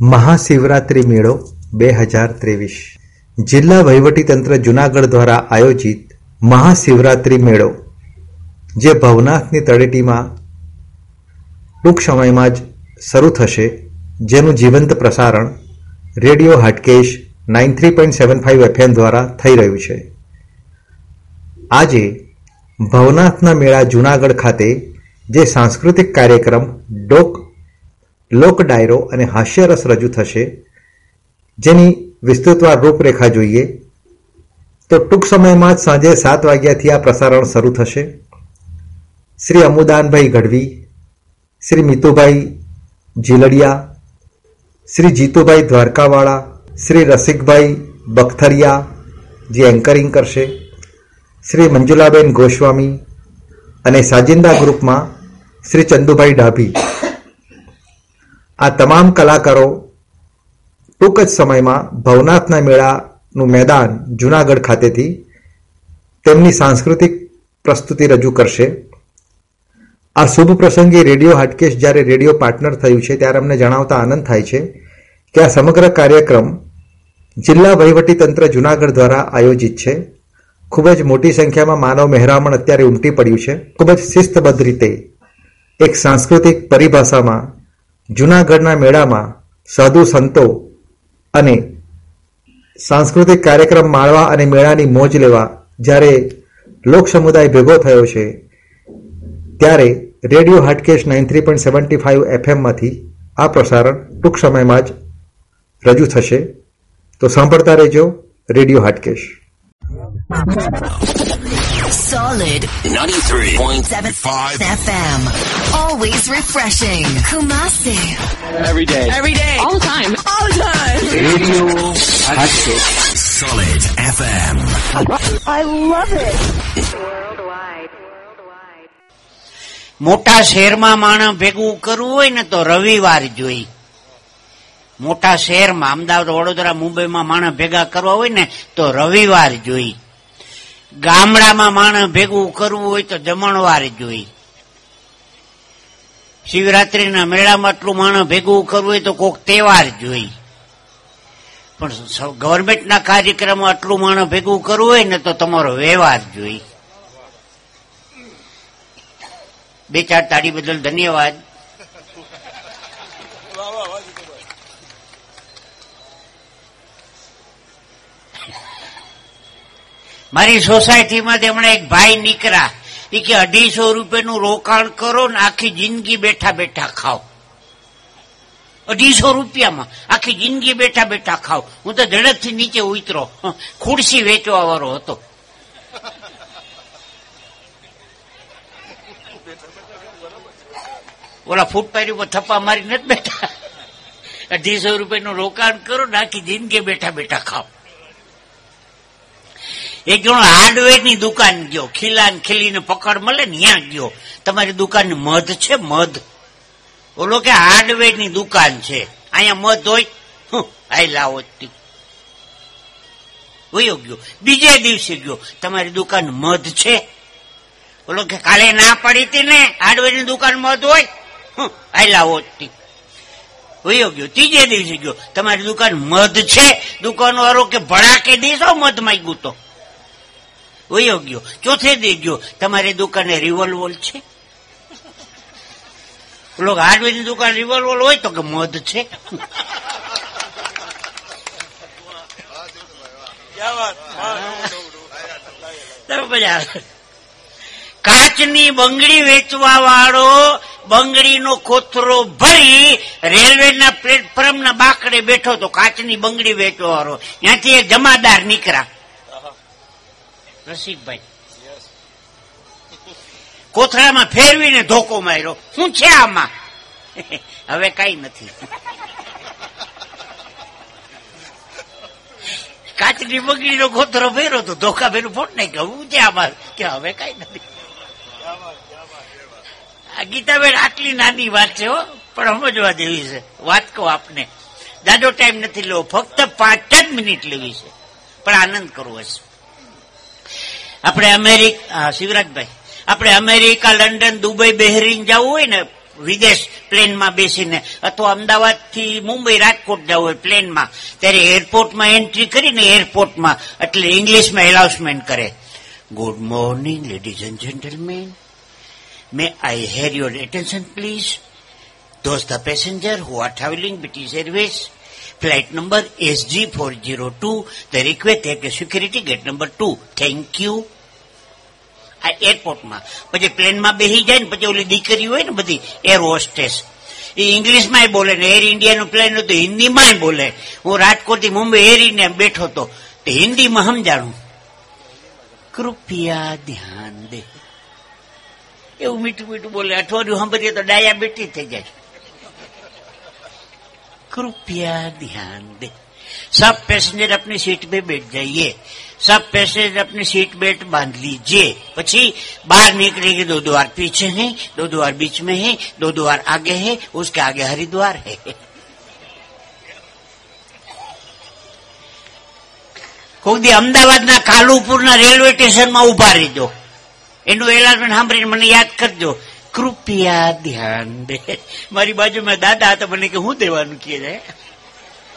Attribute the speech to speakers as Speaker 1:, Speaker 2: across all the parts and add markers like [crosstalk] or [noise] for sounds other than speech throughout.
Speaker 1: મહાશિવરાત્રિ મેળો બે હજાર ત્રેવીસ. જિલ્લા વહીવટીતંત્ર જુનાગઢ દ્વારા આયોજિત મહાશિવરાત્રિ મેળો, જે ભવનાથની તળેટીમાં ટૂંક સમયમાં જ શરૂ થશે, જેનું જીવંત પ્રસારણ radio Hatkesh nine three point seven five FM દ્વારા થઈ રહ્યું છે. આજે ભવનાથના મેળા જુનાગઢ ખાતે જે સાંસ્કૃતિક કાર્યક્રમ ડોક લોક ડાયરો અને હાસ્યરસ રજૂ થશે. જેની વિસ્તૃતવાર રૂપરેખા જોઈએ. તો ટૂંક સમયમાં જ સાંજે સાત વાગ્યાથી આ પ્રસારણ શરૂ થશે. શ્રી અમુદાનભાઈ ગઢવી, શ્રી મિતુભાઈ જીલડિયા શ્રી જીતુભાઈ દ્વારકાવાળા, શ્રી રસિકભાઈ બખથરિયા, જે એન્કરિંગ કરશે. શ્રી મંજુલાબેન ગોસ્વામી અને સાજિંદા ગ્રુપમાં શ્રી ચંદુભાઈ ડાભી. આ તમામ કલાકારો ટૂંક જ સમયમાં ભવનાથના મેળાનું મેદાન જુનાગઢ ખાતેથી તેમની સાંસ્કૃતિક પ્રસ્તુતિ રજૂ કરશે. આ શુભ પ્રસંગે રેડિયો હાટકેશ જ્યારે રેડિયો પાર્ટનર થયું છે ત્યારે અમને જણાવતા આનંદ થાય છે કે આ સમગ્ર કાર્યક્રમ જિલ્લા વહીવટીતંત્ર જુનાગઢ દ્વારા આયોજિત છે. ખૂબ જ મોટી સંખ્યામાં માનવ મહેરામણ અત્યારે ઉમટી પડ્યું છે. ખૂબ જ શિસ્તબદ્ધ રીતે એક સાંસ્કૃતિક પરિભાષામાં જુનાગઢના મેળામાં સાધુ સંતો અને સાંસ્કૃતિક કાર્યક્રમ માણવા અને મેળાની મોજ લેવા જ્યારે લોક સમુદાય ભેગો થયો છે, ત્યારે radio Hatkesh nine three point seventy five એફએમમાંથી આ પ્રસારણ ટૂંક સમયમાં જ રજૂ થશે. તો સાંભળતા રહેજો radio Hatkesh.
Speaker 2: Solid
Speaker 3: 93.75
Speaker 2: FM. Always refreshing. Kumasi.
Speaker 4: Every day.
Speaker 5: Every day.
Speaker 6: All the time.
Speaker 5: All the time.
Speaker 4: Radio Hatchet.
Speaker 3: Solid FM.
Speaker 5: I love it.
Speaker 7: મોટા શહેરમાં માણસ ભેગું કરવું હોય ને તો રવિવાર જોઈ મોટા શહેરમાં અમદાવાદ વડોદરા મુંબઈમાં માણસ ભેગા કરવા હોય ને તો રવિવાર જોઈ ગામડામાં માણસ ભેગું કરવું હોય તો જમણવાર જોઈ શિવરાત્રીના મેળામાં આટલું માણસ ભેગું કરવું હોય તો કોઈક તહેવાર જોઈ પણ ગવર્મેન્ટના કાર્યક્રમમાં આટલું માણસ ભેગું કરવું હોય ને તો તમારો વ્યવહાર જોઈ બે ચાર તાળી બદલ ધન્યવાદ. મારી સોસાયટીમાં તેમણે એક ભાઈ નીકળ્યા. એ કે, અઢીસો રૂપિયાનું રોકાણ કરો ને આખી જિંદગી બેઠા બેઠા ખાઓ. અઢીસો રૂપિયામાં આખી જિંદગી બેઠા બેઠા ખાઓ. હું તો ઝડપથી નીચે ઉતરો. ખુરશી વેચવા વાળો હતો. ઓલા ફૂટપારી ઉપર થપ્પા મારી નથી બેઠા. અઢીસો રૂપિયાનું રોકાણ કરો ને આખી જિંદગી બેઠા બેઠા ખાઓ. એક જણો હાર્ડવેરની દુકાન ગયો. ખીલા ખીલીને પકડ મળે ને ત્યાં ગયો. તમારી દુકાન મધ છે મધ. ઓલો કે હાર્ડવેરની દુકાન છે. અહીંયા મધ હોય? આઈ લાવો. વયો ગયો. બીજે દિવસે ગયો. તમારી દુકાન મધ છે? ઓલો કે કાલે ના પડી હતી ને હાર્ડવેરની દુકાન મધ હોય? આઈ લાવો. વયો ગયો. ત્રીજે દિવસે ગયો. તમારી દુકાન મધ છે? દુકાન વાળો કે ભડાકે દેશો મધ માંગ્યું તો? વયો ગયો. ચોથે દે ગયો. તમારી દુકાને રિવોલ્વર છે? લોકો હાર્ડવેરની દુકાન રિવોલ્વર હોય તો કે મધ છે? કાચની બંગડી વેચવા વાળો બંગડીનો કોથરો ભરી રેલવેના પ્લેટફોર્મના બાકડે બેઠો તો કાચની બંગડી વેચવા વાળો ત્યાંથી એ જમાદાર નીકળ્યા. રસિકભાઈ. કોથળામાં ફેરવીને ધોકો માર્યો. શું છે આમાં? હવે કઈ નથી. કાચની બગડીનો કોથળો ફેરો તો ધોકા ભેરું ફોટ નહીં કહું છે આમાં? કે હવે કઈ નથી. ગીતાબેન આટલી નાની વાત છે હો, પણ સમજવા દેવી છે. વાત કહું આપને. દાદો ટાઈમ નથી લેવો. ફક્ત પાંચ જ મિનિટ લેવી છે. પણ આનંદ કરવો છે. આપણે અમેરિકા શિવરાજભાઈ. આપણે અમેરિકા, લંડન, દુબઈ બહેરીન જવું હોય ને, વિદેશ પ્લેનમાં બેસીને, અથવા અમદાવાદથી મુંબઈ રાજકોટ જવું હોય પ્લેનમાં, ત્યારે એરપોર્ટમાં એન્ટ્રી કરીને એરપોર્ટમાં, એટલે ઇંગ્લિશમાં એનાઉન્સમેન્ટ કરે. Good morning ladies and gentlemen may I hear your attention please those the passenger who are travelling British traveling British Airways, flight number SG402, they request take a security gate number 2. Thank you. આ એરપોર્ટમાં પછી પ્લેનમાં બેસી જાય ને પછી ઓલી દીકરી હોય ને બધી એર હોસ્ટેસ એ ઇંગ્લિશમાં બોલે ને એર ઇન્ડિયાનું પ્લેન હતું હિન્દીમાં બોલે. હું રાજકોટથી મુંબઈ એર ઇન્ડિયા બેઠો હતો. તો હિન્દીમાં સમજાણું. કૃપયા ધ્યાન દે. એવું મીઠું મીઠું બોલે. અઠવાડિયું સાંભળીએ તો ડાયાબિટીસ થઈ જાય. कृपया ध्यान दे सब पैसेंजर अपनी सीट पे बैठ जाइए सब पैसेंजर अपनी सीट बेल्ट बांध लीजिए પછી बाहर निकलेंगे दो द्वार पीछे हैं दो द्वार बीच में है दो द्वार आगे है उसके आगे हरिद्वार है કોઈ દી અમદાવાદના કાલુપુરના રેલવે સ્ટેશનમાં ઉભા રહેજો એનું એલાર્મેન્ટ સાંભળીને મને યાદ કરજો કૃપયા ધ્યાન દે મારી બાજુમાં દાદા હતા મને કે હું દેવાનું કહે છે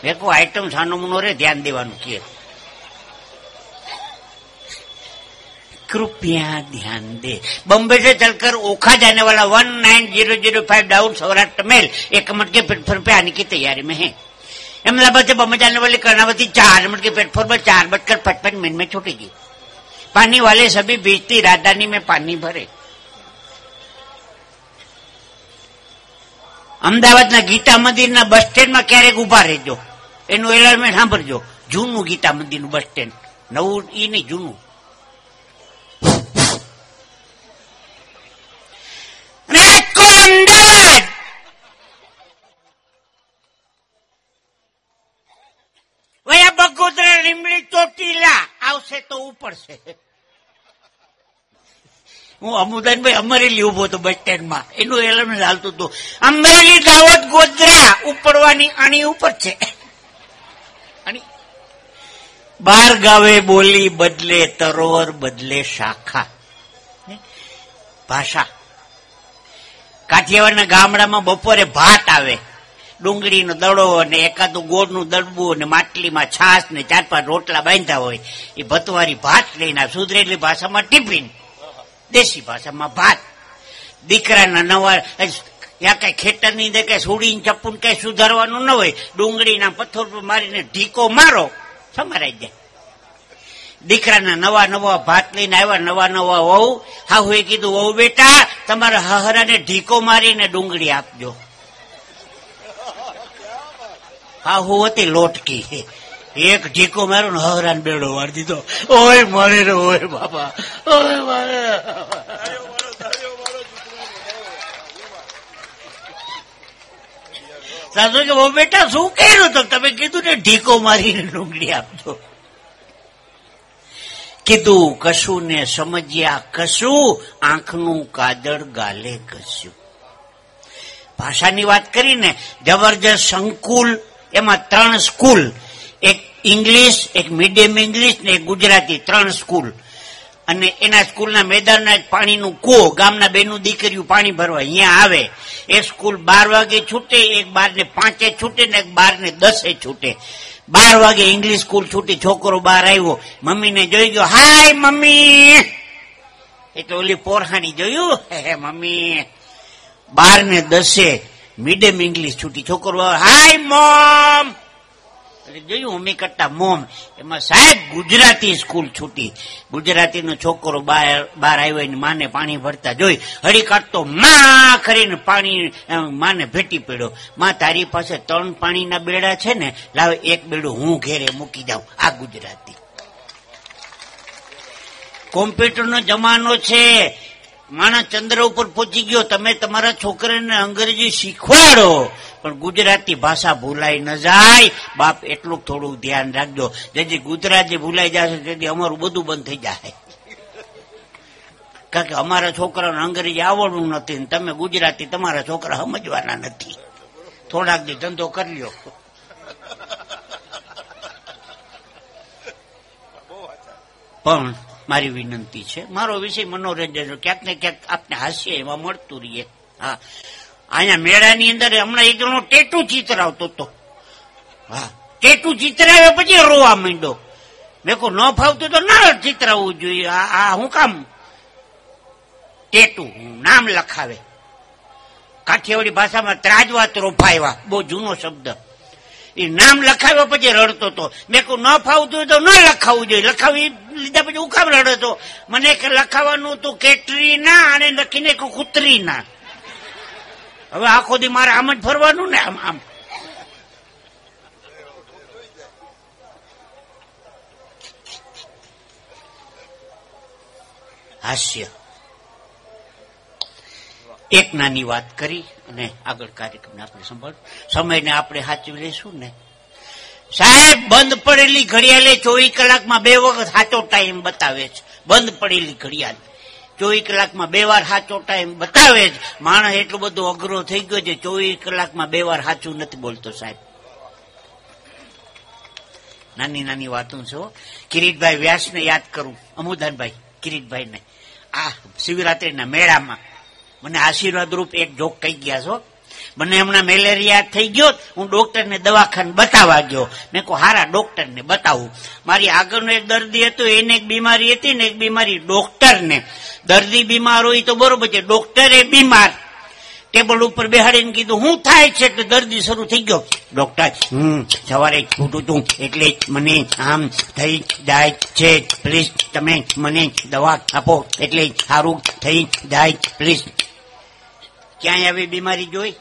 Speaker 7: મેં કહું આઈટમ સાનો મુનો રે ધ્યાન દેવાનું કહે कृपया ध्यान दे बॉम्बे से चलकर ओखा जाने वाला one nine zero zero five down Saurashtra mail एक मिनट के प्लेटफॉर्म पे आने की तैयारी में है अहमदाबाद से बम्बई जाने वाली कर्णावती चार मिनट के प्लेटफॉर्म पर चार बजकर पचपन मिनट में छूटेगी पानी वाले सभी बीचती राजधानी में पानी भरे અમદાવાદના ગીતા મંદિરના બસ સ્ટેન્ડમાં ક્યારેક ઊભા રહેજો. એનું એલાર્મેન્ટ સાંભળજો. જૂનું ગીતા મંદિરનું બસ સ્ટેન્ડ. નવું એ નહીં, જૂનું. બગોદરા લીમડી ચોટીલા. આવશે તો ઉપડશે. હું અમુદાનભાઈ અમરેલી ઊભો હતો બસ સ્ટેન્ડમાં. એનું એલમેન્ટ ચાલતું હતું. અમરેલી દાવત ગોધરા ઉપડવાની આણી ઉપર છે. બાર ગાવે બોલી બદલે તરોવર બદલે શાખા? ભાષા. કાઠિયાવાડના ગામડામાં બપોરે ભાત આવે. ડુંગળીનો દડો અને એકાદું ગોળનું દડબું અને માટલીમાં છાશ ને ચાર પાંચ રોટલા બાંધ્યા હોય. એ ભતવારી ભાત લઈને સુધરેલી ભાષામાં ટિફિન. દેશી ભાષામાં ભાત. દીકરાના નવા યા કઈ ખેતરની અંદર કઈ સુડીને ચપ્પુન કઈ સુધારવાનું ન હોય, ડુંગળીના પથ્થર પર મારીને ઢીકો મારો, સમારાઈ જાય. દીકરાના નવા નવા ભાત લઈને આવ્યા, નવા નવા વહુ હા હું કીધું, વહુ બેટા, તમારા હહરાને ઢીકો મારીને ડુંગળી આપજો. હા હું હતી લોટકી. એક ઢીકો મારો ને બેડો વાર દીધો. ઓય મળે રે, ઓય બાપા. ઓય મારે સાસુ કે બહુ બેટા, શું કર્યું તો? તમે કીધું ને ઢીકો મારીને ડુંગળી આપજો. કીધું, કશું ને સમજ્યા, કશું આંખનું કાદળ ગાલે ઘસ્યું. ભાષાની વાત કરીને, જબરજસ્ત સંકુલ, એમાં ત્રણ સ્કૂલ એક ઇંગ્લિશ, એક મીડિયમ ઇંગ્લિશ ને એક ગુજરાતી, ત્રણ સ્કૂલ. અને એના સ્કૂલના મેદાનના પાણીનું કૂવો, ગામના બેનું દીકરીયું પાણી ભરવા અહીંયા આવે. એ સ્કૂલ બાર વાગે છૂટે, એક બાર ને પાંચે છૂટે ને એક બાર ને દસે છૂટે. બાર વાગે ઇંગ્લિશ સ્કૂલ છૂટી, છોકરો બહાર આવ્યો. મમ્મીને જોઈ ગયો, હાય, મમ્મી. એટલે ઓલી પોરહાણી જોયું? હે મમ્મી. બાર ને દસે, મીડિયમ ઇંગ્લિશ છૂટી, છોકરો, હાય, મોમ. જોયું ઉમી કરતા મોમ. એમાં સાહેબ ગુજરાતી સ્કૂલ છૂટી. ગુજરાતીનો છોકરો બહાર આવ્યો એની માને પાણી ભરતા જોઈ. હળી કાઢતો, માં કરીને પાણી માને ભેટી પડ્યો. માં તારી પાસે ત્રણ પાણીના બેડા છે ને, લાવ એક બેડું હું ઘેરે મૂકી જાઉં. આ ગુજરાતી. કોમ્પ્યુટરનો જમાનો છે. માણસ ચંદ્ર ઉપર પહોંચી ગયો. તમે તમારા છોકરાને અંગ્રેજી શીખવાડો. પણ ગુજરાતી ભાષા ભૂલાઈ ન જાય. બાપ, એટલું થોડું ધ્યાન રાખજો. જેથી ગુજરાતી ભૂલાઈ જશે, તેથી અમારું બધું બંધ થઈ જાય. કારણ કે અમારા છોકરાને અંગ્રેજી આવડવું નથી ને તમે ગુજરાતી તમારા છોકરા સમજવાના નથી. થોડાક દી ધંધો કરી લ્યો. પણ મારી વિનંતી છે, મારો વિષય મનોરંજન ક્યાંક ને ક્યાંક આપને હાસ્ય એમાં મળતું રહીએ. હા. અહીંયા મેળાની અંદર હમણાં એક જણો ટેટુ ચિત્ર આવતો હતો. હા. ટેટુ ચિતરાવે પછી રોવા માંડ્યો. મેં કહું, ન ફાવતું તો ના ચિતરાવવું જોઈએ. આ હું કામ? ટેટુ નામ લખાવે. કાઠિયાવાડી ભાષામાં ત્રાજવા રોફાયવા, બહુ જૂનો શબ્દ. એ નામ લખાવ્યા પછી રડતો હતો. મેં કહું, ન ફાવતું તો ન લખાવવું જોઈએ. લખાવી લીધા પછી હું કામ રડતો? મને કે લખાવાનું હતું કેટરીના અને લખીને કે કૂતરી ના હવે આખો દી મારે આમ જ ફરવાનું ને આમ આમ. હાસ્ય. એક નાની વાત કરી અને આગળ કાર્યક્રમને આપણે સંભાળ. સમયને આપણે સાચવી લઈશું ને. સાહેબ, બંધ પડેલી ઘડિયાળે ચોવીસ કલાકમાં બે વખત સાચો ટાઈમ બતાવે છે. બંધ પડેલી ઘડિયાળ. ચોવીસ કલાકમાં બે વાર સાચો ટાઈમ બતાવે જ. માણસ એટલો બધો અઘરો થઈ ગયો છે, ચોવીસ કલાકમાં બે વાર સાચું નથી બોલતો સાહેબ. નાની નાની વાતો છો કિરીટભાઈ વ્યાસને યાદ કરું, અમુદાનભાઈ, કિરીટભાઈને. આ શિવરાત્રીના મેળામાં મને આશીર્વાદ રૂપ એક જોક કહી ગયા છો મને હમણાં મેલેરિયા થઈ ગયો હું ડોક્ટરને દવાખાને બતાવવા ગયો. મેં કહું, હારા, ડોક્ટરને બતાવું. મારી આગળનો એક દર્દી હતો, એને એક બીમારી હતી ને એક બીમારી ડોક્ટરને. દર્દી બીમાર હોય તો બરોબર છે, ડોક્ટરે બીમાર. ટેબલ ઉપર બેહાડીને કીધું, હું થાય છે? એટલે દર્દી શરૂ થઈ ગયો. ડોક્ટર, હમ, સવારે છૂટું તું એટલે મને આમ થઈ જાય છે. પ્લીઝ તમે મને દવા આપો, એટલે સારું થઈ જાય. પ્લીઝ. ક્યાંય આવી બીમારી જોઈ?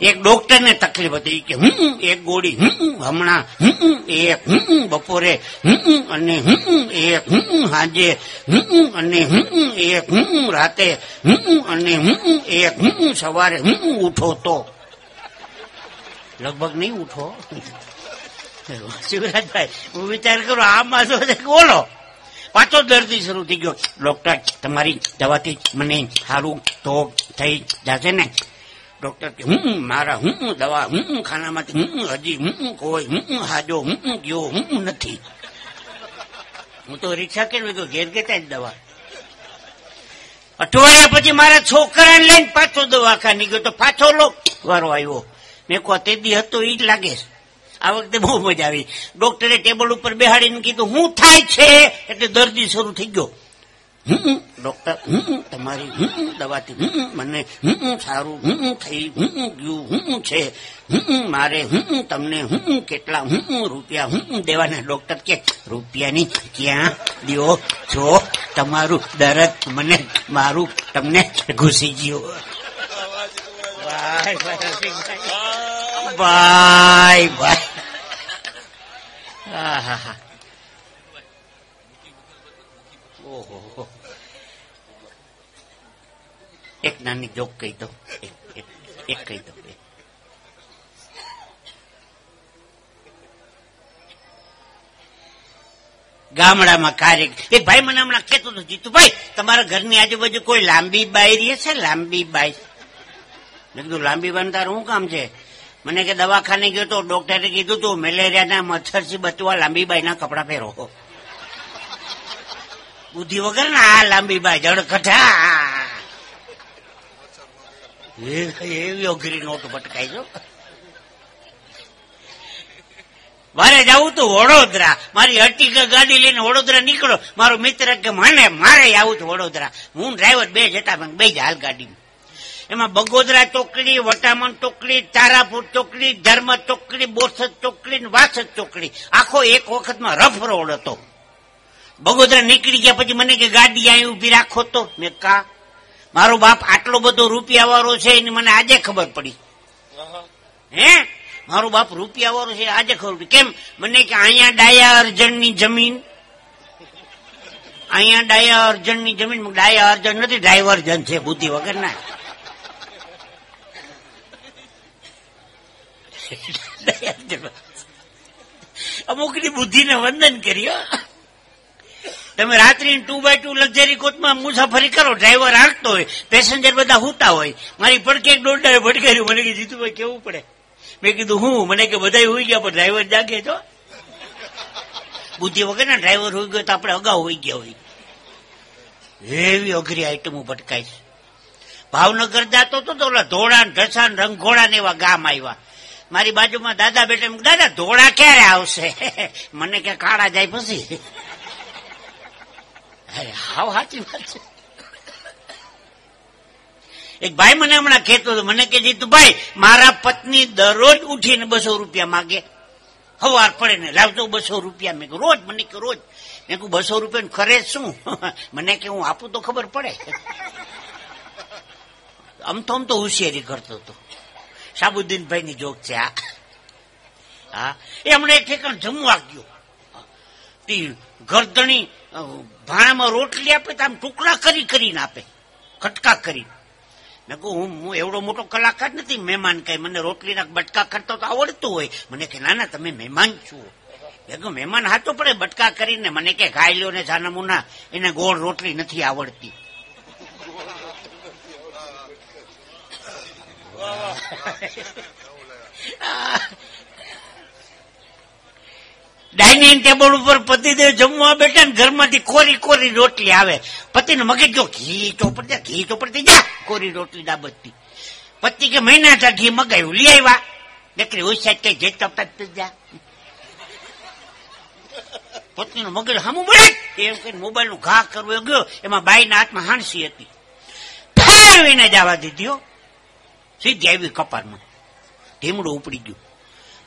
Speaker 7: એક ડોક્ટર ને તકલીફ હતી કે હું એક ગોળી, હમ, હમણાં, હમ, એક, હમ, બપોરે, હમ, અને હું એક હું સાંજે હમ, અને હમ, એક હું રાતે હું અને હું એક હું સવારે હું ઉઠો તો. લગભગ નહીં ઉઠો. શિવરાજભાઈ, હું વિચાર કરું આ માસો બોલો. પાછો દર્દી શરૂ થઈ ગયો. ડોક્ટર, તમારી દવાથી મને સારું તો થઈ જશે ને? ડોક્ટર કે હું મારા હું દવા હું ખાનામાંથી હું હજી હું કોઈ હું હાજો હું ગયો હું નથી. હું તો રિક્ષા કેમ ગયો ઘેર કેતા જ દવા. અઠવાડિયા પછી મારા છોકરાને લઈને પાછો દવાખાને ગયો તો પાછો લો વારો આવ્યો. મેં કહો તે દી હતો એ જ લાગે છે આ વખતે બહુ મજા આવી ડોક્ટરે ટેબલ ઉપર બેહાડીને કીધું હું થાય છે એટલે દર્દી શરૂ થઈ ગયો હમ ડોક્ટર હમ તમારી હમ દવાથી હમ મને હમ સારું હમ થઈ હમ ગયું હમ છે હમ મારે હમ તમને હમ કેટલા હમ રૂપિયા હમ દેવાના ડોક્ટર કે રૂપિયાની ક્યાં દ્યો છો તમારું દરદ મને મારું તમને ઘૂસી ગયું ભાઈ ભાઈ ભાઈ ભાઈ એક નાની જોક કહી દો એક કહી દો ગામડામાં કાર્ય એક ભાઈ મને હમણાં કેતો હતો, જીતુભાઈ, તમારા ઘરની આજુબાજુ કોઈ લાંબી બાઈ રહે લાંબી બાઈ. મેં કીધું, લાંબી બનતા શું કામ છે? મને કે, દવાખાને ગયો તો ડોક્ટરે કીધું તું મેલેરિયાના મચ્છરથી બચવા લાંબી બાઈના કપડા પહેરો. બુદ્ધિ વગર ના આ લાંબીબાઈ જડકઠા એવી અઘરી નોટ ભટકાઈ છો મારે જવું તું વડોદરા. મારી અર્ટિકા ગાડી લઈને વડોદરા નીકળો. મારો મિત્ર કે, મને, મારે આવું તું વડોદરા. હું ડ્રાઈવર બે જતા બે જ હાલ ગાડીમાં. એમાં બગોદરા ચોકડી, વટામણ ચોકડી, તારાપુર ચોકડી, ધર્મ ચોકડી, બોરસદ ચોકડી વાસદ ચોકડી. આખો એક વખતમાં રફ રોડ હતો. બગોદરા નીકળી ગયા પછી મને કે ગાડી અહીં ઊભી રાખો તો? મેં કા? મારો બાપ આટલો બધો રૂપિયા વાળો છે એની મને આજે ખબર પડી. હે? મારો બાપ રૂપિયા વાળો છે આજે ખબર પડી. કેમ? મને કે અહીંયા ડાયા અર્જણની જમીન. અહીંયા ડાયા અર્જણની જમીન. ડાયા અર્જણ નથી ડાયવર્જન છે બુદ્ધિ વગર અમુકની બુદ્ધિને વંદન કર્યો તમે રાત્રિ ટુ બાય ટુ લક્ઝરી કોચમાં મુસાફરી કરો ડ્રાઈવર હાંકતો હોય પેસેન્જર બધા હુતા હોય. મારી પડકે એક દોડાએ ભટકાર્યું મને કે જીતુભાઈ કેવું પડે? મેં કીધું, હું? મને કે બધા હોઈ ગયા, પણ ડ્રાઈવર જાગે તો. બુદ્ધિ વગર ના ડ્રાઈવર હોઈ ગયો તો આપણે અગાઉ હોઈ ગયા હોય. એવી અઘરી આઈટમો ભટકાય છે. ભાવનગર જાતો તો ઓલા ધોળા ઢસાન રંગોળા એવા ગામ આવ્યા. મારી બાજુમાં દાદા બેટા દાદા, ધોળા ક્યારે આવશે? [laughs] મને કે, કાળા જાય પછી. હાવ સાચી વાત છે. એક ભાઈ મને હમણાં કહેતો હતો, મને કે, જીતુભાઈ, મારા પત્ની દરરોજ ઉઠીને બસો રૂપિયા માગે. હવાર પડે ને લાવજો બસો રૂપિયા. મેં રોજ? મને કે, રોજ. મેં કહું બસો રૂપિયા ખરે શું? [laughs] મને કે, હું આપું તો ખબર પડે. [laughs] આમ તો આમ તો હોશિયારી કરતો હતો. સાબુદ્દીનભાઈ ની જોક છે આ હા. એ હમણાં એક ઠેકાણ જમવા ગયો. તે ગરદણી ભાણામાં રોટલી આપે તો આમ ટુકડા કરી કરીને આપે. ખટકા કરી મેં કહું, હું હું એવડો મોટો કલાકાર નથી. મહેમાન કઈ મને રોટલીના બટકા કરતો તો આવડતું હોય. મને કે, ના ના, તમે મહેમાન છો. મેં કહું, મહેમાન હાથો પડે બટકા કરીને. મને કે ખાઈ લ્યો ને જાનમુના, એને ગોળ રોટલી નથી આવડતી. [laughs] ડાઇનિંગ ટેબલ ઉપર પતિદેવ જમવા બેઠા ને ઘરમાંથી કોરી કોરી રોટલી આવે. પતિને મગજ જો ઘી ચોપર જા, ઘી ચોપડતી જા કોરી રોટલી દાબતતી. પતિ કે, મહિના થા ઘી મગાવ્યું લઈ આવ્યા. દીકરી હોશિયાર કઈ જે તપત જા પત્નીનું મગજ હામું મળે એમ કઈ મોબાઈલનું ઘા કરવો ગયો. એમાં બાઈના હાથમાં હાંસી હતી. ફેરવીને જવા દીધી. સીધી આવી કપારમાં ઢીમડું ઉપડી ગયું.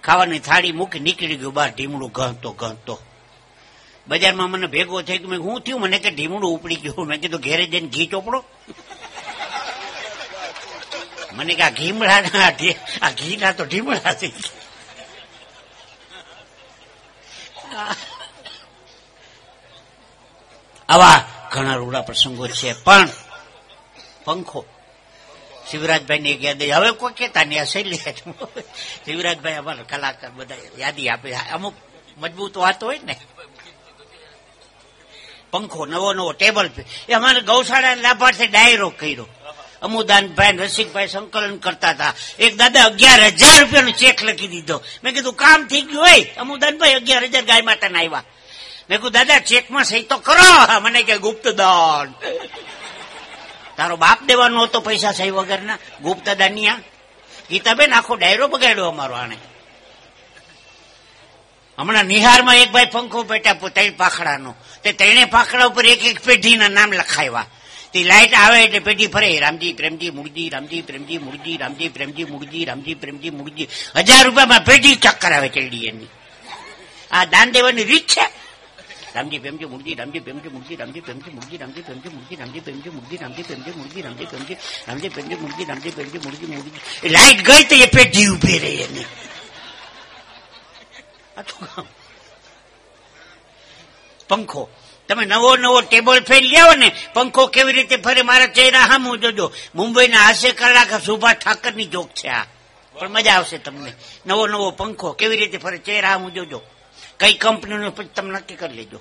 Speaker 7: ખાવાની થાળી મૂકી નીકળી ગયું બહાર, ઢીમડું ઘંતો ઘંતો બજારમાં મને ભેગો થઈ ગયો હું થયું? મને કે ઢીમડું ઉપડી ગયું. મેં કીધું, ઘેરે જઈને ઘી ચોપડો. મને કે આ ઘીમડા આ ઘી ના તો ઢીમડા થઈ આવા ઘણા રૂડા પ્રસંગો છે, પણ પંખો શિવરાજભાઈ ને યાદ હવે કોઈ કેતા નહીં શૈલી શિવરાજભાઈ અમારા કલાકાર બધા યાદી આપે. અમુક મજબૂત વાત હોય ને. પંખો, નવો નવો ટેબલ એ અમારે ગૌશાળા લાભાર્થે ડાયરો કર્યો. અમુદાનભાઈ રસિકભાઈ સંકલન કરતા હતા. એક દાદા અગિયાર હજાર રૂપિયાનો ચેક લખી દીધો. મેં કીધું, કામ થઈ ગયું હોય. અમુદાનભાઈ અગિયાર હજાર ગાય માતાના આવ્યા મેં કીધું, દાદા, ચેકમાં સહી તો કરો. મને કે ગુપ્ત દાન તારો બાપ દેવાનો હતો પૈસા સહી વગરના ગુપ્ત દાનિયા ગીતાબેન આખો ડાયરો બગાડ્યો અમારો આને હમણાં નિહારમાં એક ભાઈ પંખો પેટા ત્રણ પાખડાનો. તે ત્રણે પાખડા ઉપર એક એક પેઢીના નામ લખાવ્યા તે લાઈટ આવે એટલે પેઢી ફરે, રામજી, પ્રેમજી મુળજી રામજી, પ્રેમજી મુળજી રામજી, પ્રેમજી મુળજી રામજી, પ્રેમજી મુળજી હજાર રૂપિયામાં પેઢી ચક્કર આવે ચડી એની. આ દાન દેવાની રીત છે? રામજી પ્રેમજી મુળજી રામજી પ્રેમજી મુળજી રામજી પ્રેમજી મુળજી રામજી પ્રેમજી મુળજી રામજી પ્રેમજી મુળજી રામજી પ્રેમજી મુળજી રામજી પ્રેમજી રામજી પ્રેમજી મુળજી રામજી પ્રેમજી મુળજી એ લાઈટ ગઈ તો એ પેઢી ઊભી રહી એની પંખો તમે નવો નવો ટેબલ ફેન લ્યાવો ને પંખો કેવી રીતે ફરે મારા ચહેરા હામું જોજો. મુંબઈના હાસ્ય કલાક સુભાષ ઠાકરની જોક છે આ. પણ મજા આવશે તમને. નવો નવો પંખો કેવી રીતે ફરે ચહેરા હામું જોજો. કઈ કંપનીનો પછી તમે નક્કી કરી લેજો.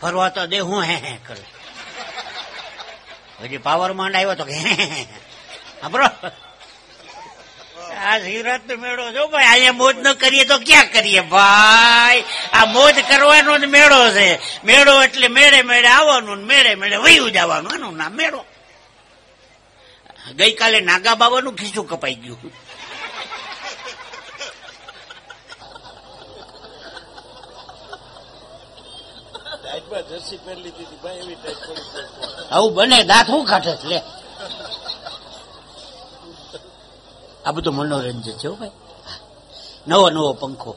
Speaker 7: ફરવા તો દે હું હે હે કરે. હજી પાવર માંડ આવ્યો તો કે હે હે હે. આ શિવરાત્રી મેળો જો ભાઈ અહીંયા મોજ ન કરીએ તો ક્યાં કરીએ ભાઈ? આ મોજ કરવાનો જ મેળો છે. મેળો એટલે મેળે મેળે આવવાનું મેળે મેળે વયું જવાનું. એનું નામ મેળો. ગઈકાલે નાગા બાબાનું ખીચું કપાઈ ગયું. આવું બને દાંત શું કાઢે લે. આ બધું મનોરંજન છે ભાઈ. નવો નવો પંખો.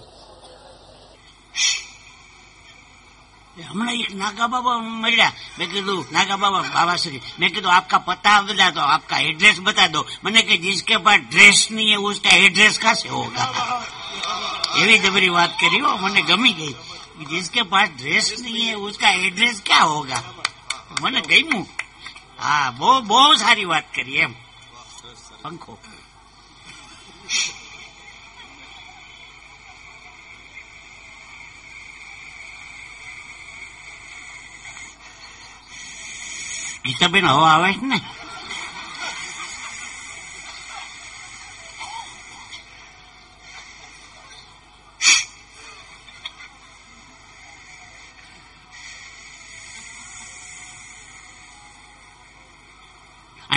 Speaker 7: હમણાં એક નાગા બાબા મળ્યા. મેં કીધું, નાગા બાબા બાબાશ્રી મેં કીધું, આપકા પતા બતા દો, આપકા એડ્રેસ બતા દો. મને કે, જીસકે પાસ ડ્રેસ નહીં હે, ઉસકા એડ્રેસ કાસે હોગા? એવી જબરી વાત કરી હો, મને ગમી ગઈ. જીસકે પાસ ડ્રેસ નહીં હે, ઉસકા એડ્રેસ ક્યાં હોગા? મને ગમ્યું. હા, બહુ બહુ સારી વાત કરી એમ. પંખો. ગીતાબેન હવા આવે છે ને.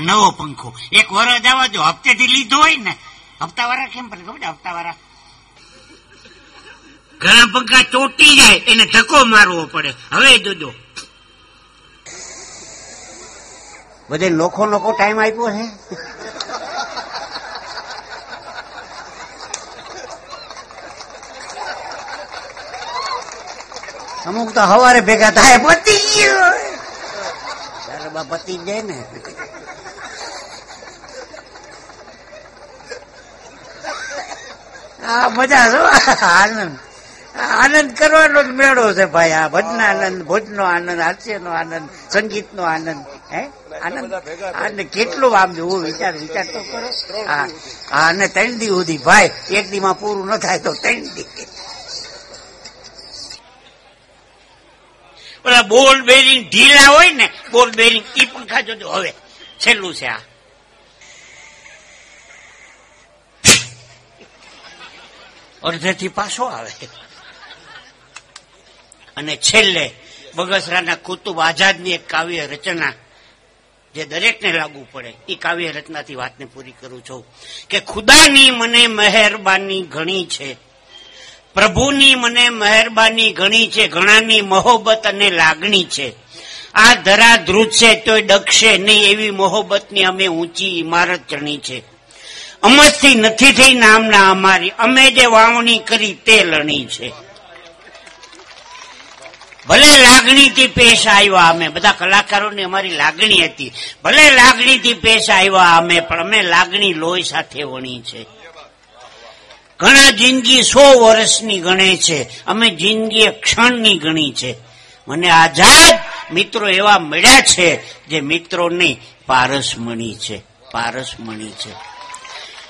Speaker 7: નવો પંખો. એક વરસ આવવા જો હપ્તેથી લીધો હોય ને. હપ્તા વાળા કેમ પડે ખબર હપ્તા વાળા ઘણા પંખા ચોટી જાય એને ધક્કો મારવો પડે. હવે જોજો. બધે લોખો લોકો ટાઈમ આપ્યો છે? અમુક તો હવારે ભેગા થાય પતી ગયો. પતી જાય ને. આ બધા શું? આનંદ. આનંદ કરવાનો જ મેળો છે ભાઈ આ ભજન આનંદ ભોજનો આનંદ હાસ્યનો આનંદ સંગીતનો આનંદ હે? આનંદ. આનંદ કેટલું આમ જોવું વિચાર વિચાર તો કરો. હા. અને ત્રણ દી સુધી ભાઈ એક દી માં પૂરું ન થાય તો ત્રણ દી. ઓલા બોલ બેરિંગ ઢીલા હોય ને બોલ બેરિંગ એ પણ ખાજો હવે. છેલ્લું છે આ. અડધેથી પાછો આવે. અને છેલ્લે બગસરાના કુતુબ આઝાદની એક કાવ્ય રચના જે દરેકને લાગુ પડે એ કાવ્ય રચનાથી વાતને પૂરી કરું છું કે ખુદાની મને મહેરબાની ઘણી છે. પ્રભુની મને મહેરબાની ઘણી છે, ઘણાની મહોબત અને લાગણી છે. આ ધરા ધ્રુજશે તોય ડકશે નહીં એવી મહોબતની અમે ઊંચી ઇમારત ચણી છે. અમસ્થી નથી થઈ નામના અમારી. અમે જે વાવણી કરી તે લણી છે. ભલે લાગણીથી પેશ આવ્યા અમે. બધા કલાકારોની અમારી લાગણી હતી. ભલે લાગણીથી પેશ આવ્યા અમે, પણ અમે લાગણી લોહી સાથે વણી છે. ઘણા જિંદગી સો વર્ષની ગણે છે. અમે જિંદગી ક્ષણની ગણી છે. મને આઝાદ મિત્રો એવા મળ્યા છે, જે મિત્રોની પારસમણી છે. પારસમણી છે.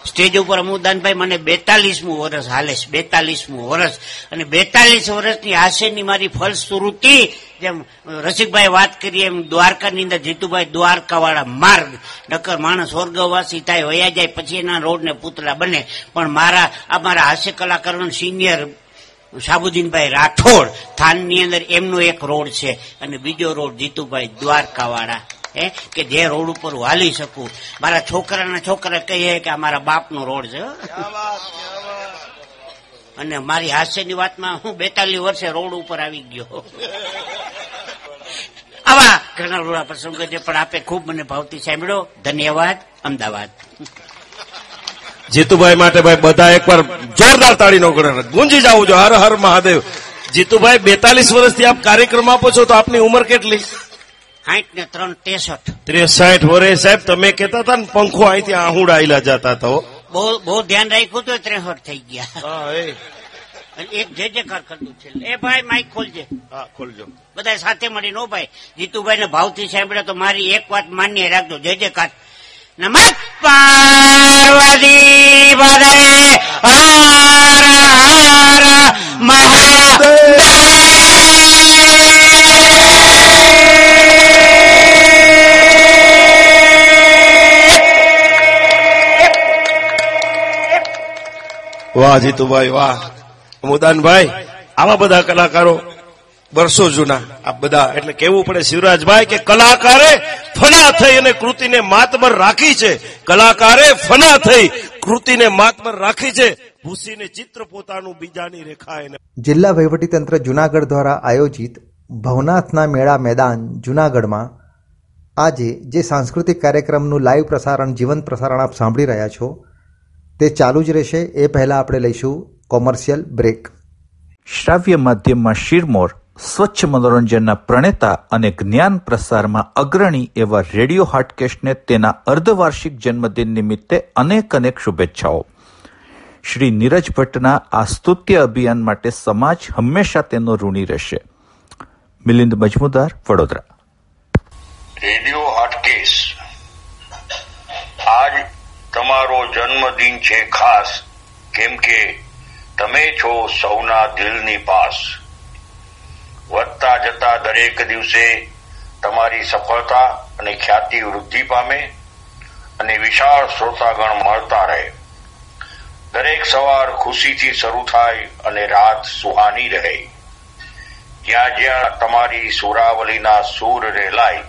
Speaker 7: સ્ટેજ ઉપર અમુદાનભાઈ મને બેતાલીસમું વર્ષ હાલે છે, બેતાલીસમું વર્ષ અને બેતાલીસ વર્ષની હાસ્યની મારી ફલશ્રુતિ, જેમ રસિકભાઈ વાત કરીએ એમ, દ્વારકાની અંદર જીતુભાઈ દ્વારકાવાળા માર્ગ. નકર માણસ સ્વર્ગવાસી થાય, વયા જાય, પછી એના રોડને પૂતળા બને. પણ મારા, આ મારા હાસ્ય કલાકારોનો સિનિયર સાબુદ્દીનભાઈ રાઠોડ થાનની અંદર એમનો એક રોડ છે. અને બીજો રોડ જીતુભાઈ દ્વારકાવાળા હે? કે જે રોડ ઉપર હું શકું. મારા છોકરાના છોકરા કહીએ કે આ બાપનો રોડ છે. અને મારી હાસ્યની વાતમાં હું બેતાલીસ વર્ષે રોડ ઉપર આવી ગયો. આવા ઘણા રૂડા પ્રસંગો છે, પણ આપે ખૂબ મને ભાવતી સાંભળ્યો. ધન્યવાદ. અમદાવાદ.
Speaker 6: જીતુભાઈ માટે ભાઈ બધા એકવાર જોરદાર તાળીનો ગુંજી જાવું જો. હર હર મહાદેવ. જીતુભાઈ બેતાલીસ વર્ષથી આપ કાર્યક્રમ આપો છો તો આપની ઉંમર કેટલી?
Speaker 7: સાઠ ને ત્રણ ત્રેસઠ.
Speaker 6: ત્રેસઠ વરે સાહેબ તમે કેતા હતા ને પંખો અહીંથી આહુડ આયલા જતા તો.
Speaker 7: બહુ બહુ ધ્યાન રાખ્યું તો ત્રેસઠ થઈ ગયા.
Speaker 6: હા એ.
Speaker 7: અને એક જે જે કાર કરતું છે. એ ભાઈ માઇક ખોલજે.
Speaker 6: હા ખોલજો.
Speaker 7: બધા સાથે મળીને નો ભાઈ જીતુભાઈ ને ભાવથી સાંભળ્યા તો મારી એક વાત માન્ય રાખજો. જે જે કાર નમઃ પાર્વતી પદે હર હર
Speaker 6: વાહ જીતુભાઈ, વાહ. મુદાનભાઈ, આવા બધા કલાકારો વર્ષો જૂના. આ બધા, એટલે કેવું પડે શિવરાજભાઈ કે કલાકારે ફના થઈ અને કૃતિને માતબર રાખી છે. કલાકારે ફના થઈ, કૃતિને માતબર રાખી છે. ભૂસીને ચિત્ર પોતાનું બીજાની રેખા એને
Speaker 1: જિલ્લા વહીવટીતંત્ર જુનાગઢ દ્વારા આયોજિત ભવનાથના મેળા મેદાન જુનાગઢમાં આજે જે સાંસ્કૃતિક કાર્યક્રમનું લાઈવ પ્રસારણ, જીવંત પ્રસારણ આપ સાંભળી રહ્યા છો તે ચાલુ જ રહેશે. એ પહેલાં આપણે લઈશું કોમર્શિયલ બ્રેક.
Speaker 8: શ્રાવ્ય માધ્યમમાં શિરમોર સ્વચ્છ મનોરંજનના પ્રણેતા અને જ્ઞાન પ્રસારમાં અગ્રણી એવા રેડિયો હાટકેશને તેના અર્ધવાર્ષિક જન્મદિન નિમિત્તે અનેક અનેક શુભેચ્છાઓ. શ્રી નીરજ ભટ્ટના આ સ્તુત્ય અભિયાન માટે સમાજ હંમેશા તેનો ઋણી રહેશે. મિલિંદ મજમુદાર વડોદરા.
Speaker 9: રેડિયો હાટકેસ આજ તમારો જન્મદિન છે ખાસ, કેમ કે તમે છો સૌના દિલની પાસ. વધતા જતા દરેક દિવસે તમારી સફળતા અને ખ્યાતિ વૃદ્ધિ પામે અને વિશાળ શ્રોતાગણ મળતા રહે. દરેક સવાર ખુશીથી શરૂ થાય અને રાત સુહાની રહે. જ્યાં જ્યાં તમારી સુરાવલીના સૂર રેલાય,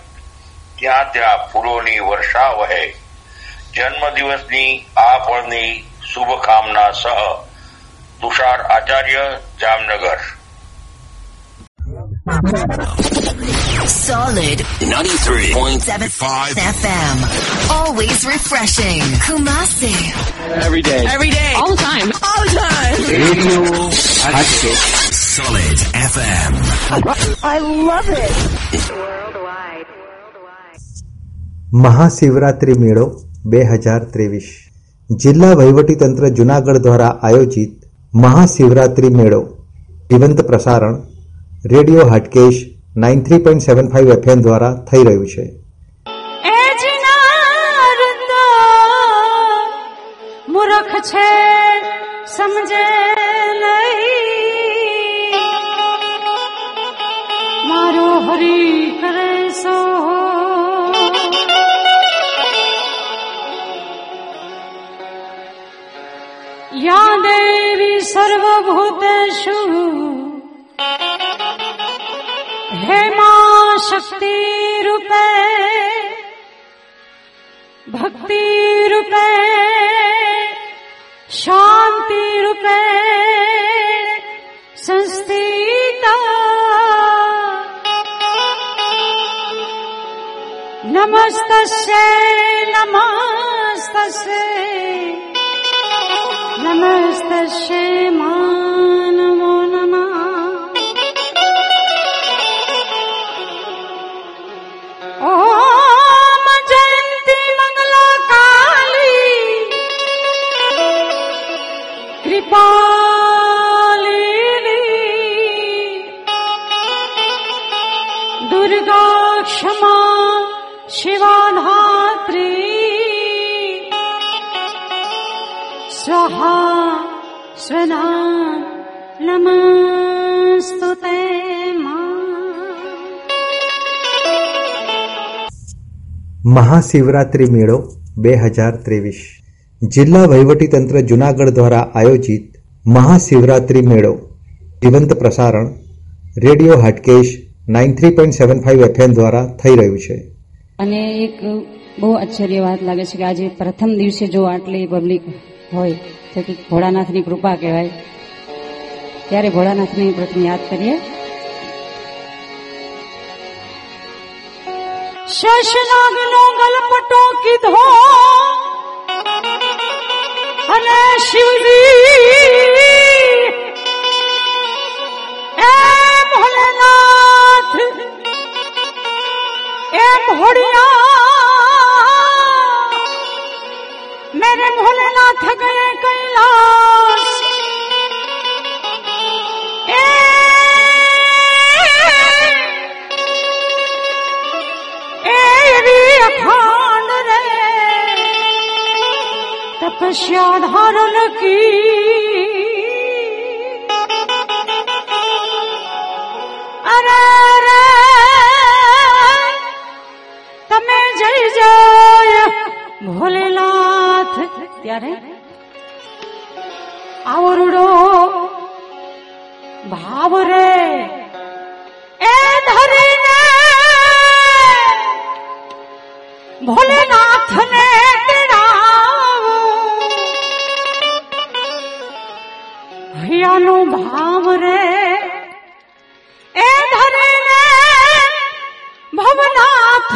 Speaker 9: ત્યાં ત્યાં ફૂલોની વર્ષા વહે. જન્મદિવસની આ પળની શુભકામના સહ Tushar Acharya Jamnagar
Speaker 2: Solid
Speaker 3: 93.75
Speaker 2: FM. Always refreshing. Kumasi.
Speaker 4: Every day.
Speaker 5: Every day. All the time. All the time.
Speaker 4: Radio Hatchet.
Speaker 3: Solid FM.
Speaker 5: I love it. Worldwide.
Speaker 1: Mahashivratri મેળો બે હજાર ત્રેવીસ. જિલ્લા વહીવટીતંત્ર જુનાગઢ દ્વારા આયોજિત મહાશિવરાત્રિ મેળો. જીવંત પ્રસારણ, radio Hatkesh, nine three point seven five FM દ્વારા થઈ રહ્યું છે.
Speaker 10: મૂર્ખ છે, સમજે નહીં. મારો હરી સર્વભૂતેષુ હે મા શક્તિ રૂપે ભક્તિ રૂપે શાંતિ રૂપે સંસ્થિતા નમસ્તસ્ય નમસ્તસ્ય नमस्तस्य
Speaker 1: મહાશિવરાત્રિ મેળો બે હજાર ત્રેવીસ જિલ્લા વહીવટીતંત્ર જુનાગઢ દ્વારા આયોજિત મહાશિવરાત્રિ મેળો જીવંત પ્રસારણ radio Hatkesh nine three point seven five FM દ્વારા થઈ રહ્યું છે
Speaker 11: અને એક બહુ આશ્ચર્ય વાત લાગે છે કે આજે પ્રથમ દિવસે જો આટલી પબ્લિક હોય તો કે ભોળાનાથની કૃપા કહેવાય. ત્યારે ભોળાનાથને પ્રથમ યાદ કરીએ.
Speaker 10: શેષનાગનો ગલપટો કીધો અને શિવજી એ ભોલેનાથ એ ભોળિયા, મેરે ભોલેનાથ ગયે કૈલાસ તપસ્યા ધારણ কি રે તમે જય જય ભોલેનાથ ત્યારે આવરડો ભાવ રે એ ધરીને ભોલેનાથ ને હૈયાનો ભાવ રે. એ ધરીને ભવનાથ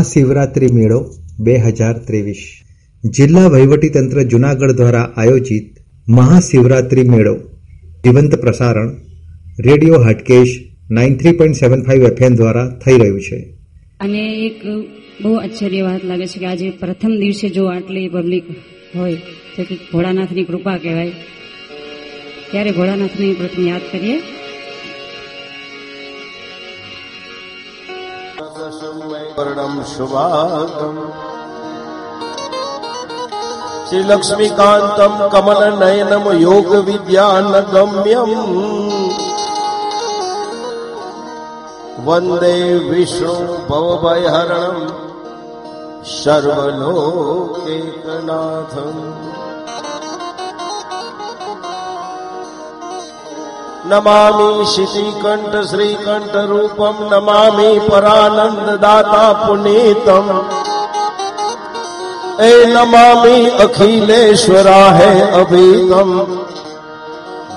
Speaker 1: મહાશિવરાત્રિ મેળો બે હજાર ત્રેવીસ. જિલ્લા વહીવટીતંત્ર જુનાગઢ દ્વારા આયોજિત મહાશિવરાત્રિ મેળો જીવંત પ્રસારણ radio Hatkesh nine three point seven five FM દ્વારા થઈ રહ્યું છે.
Speaker 11: અને એક બહુ આશ્ચર્ય વાત લાગે છે કે આજે પ્રથમ દિવસે જો આટલી પબ્લિક હોય, તો ભોળાનાથની કૃપા કહેવાય. ત્યારે ભોળાનાથની પ્રથમ યાદ કરીએ.
Speaker 12: પરણમ શુભાગમ શ્રી લક્ષ્મીકાંતમ કમલ નયનમ યોગ વિદ્યાન ગમ્યમ વંદે વિષ્ણુ ભવભયહરણમ સર્વલોકેકનાથમ નમામી શિતિકંઠ શ્રીકંઠ રૂપમ નમામી પરાનંદ દાતા પુનીતમ એ નમામી અખિલેશ્વરા હે અભીતમ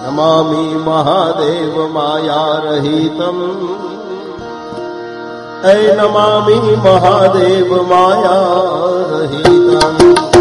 Speaker 12: નમામી મહાદેવ માયા રહિતમ એ નમામી
Speaker 13: મહાદેવ માયા રહિતમ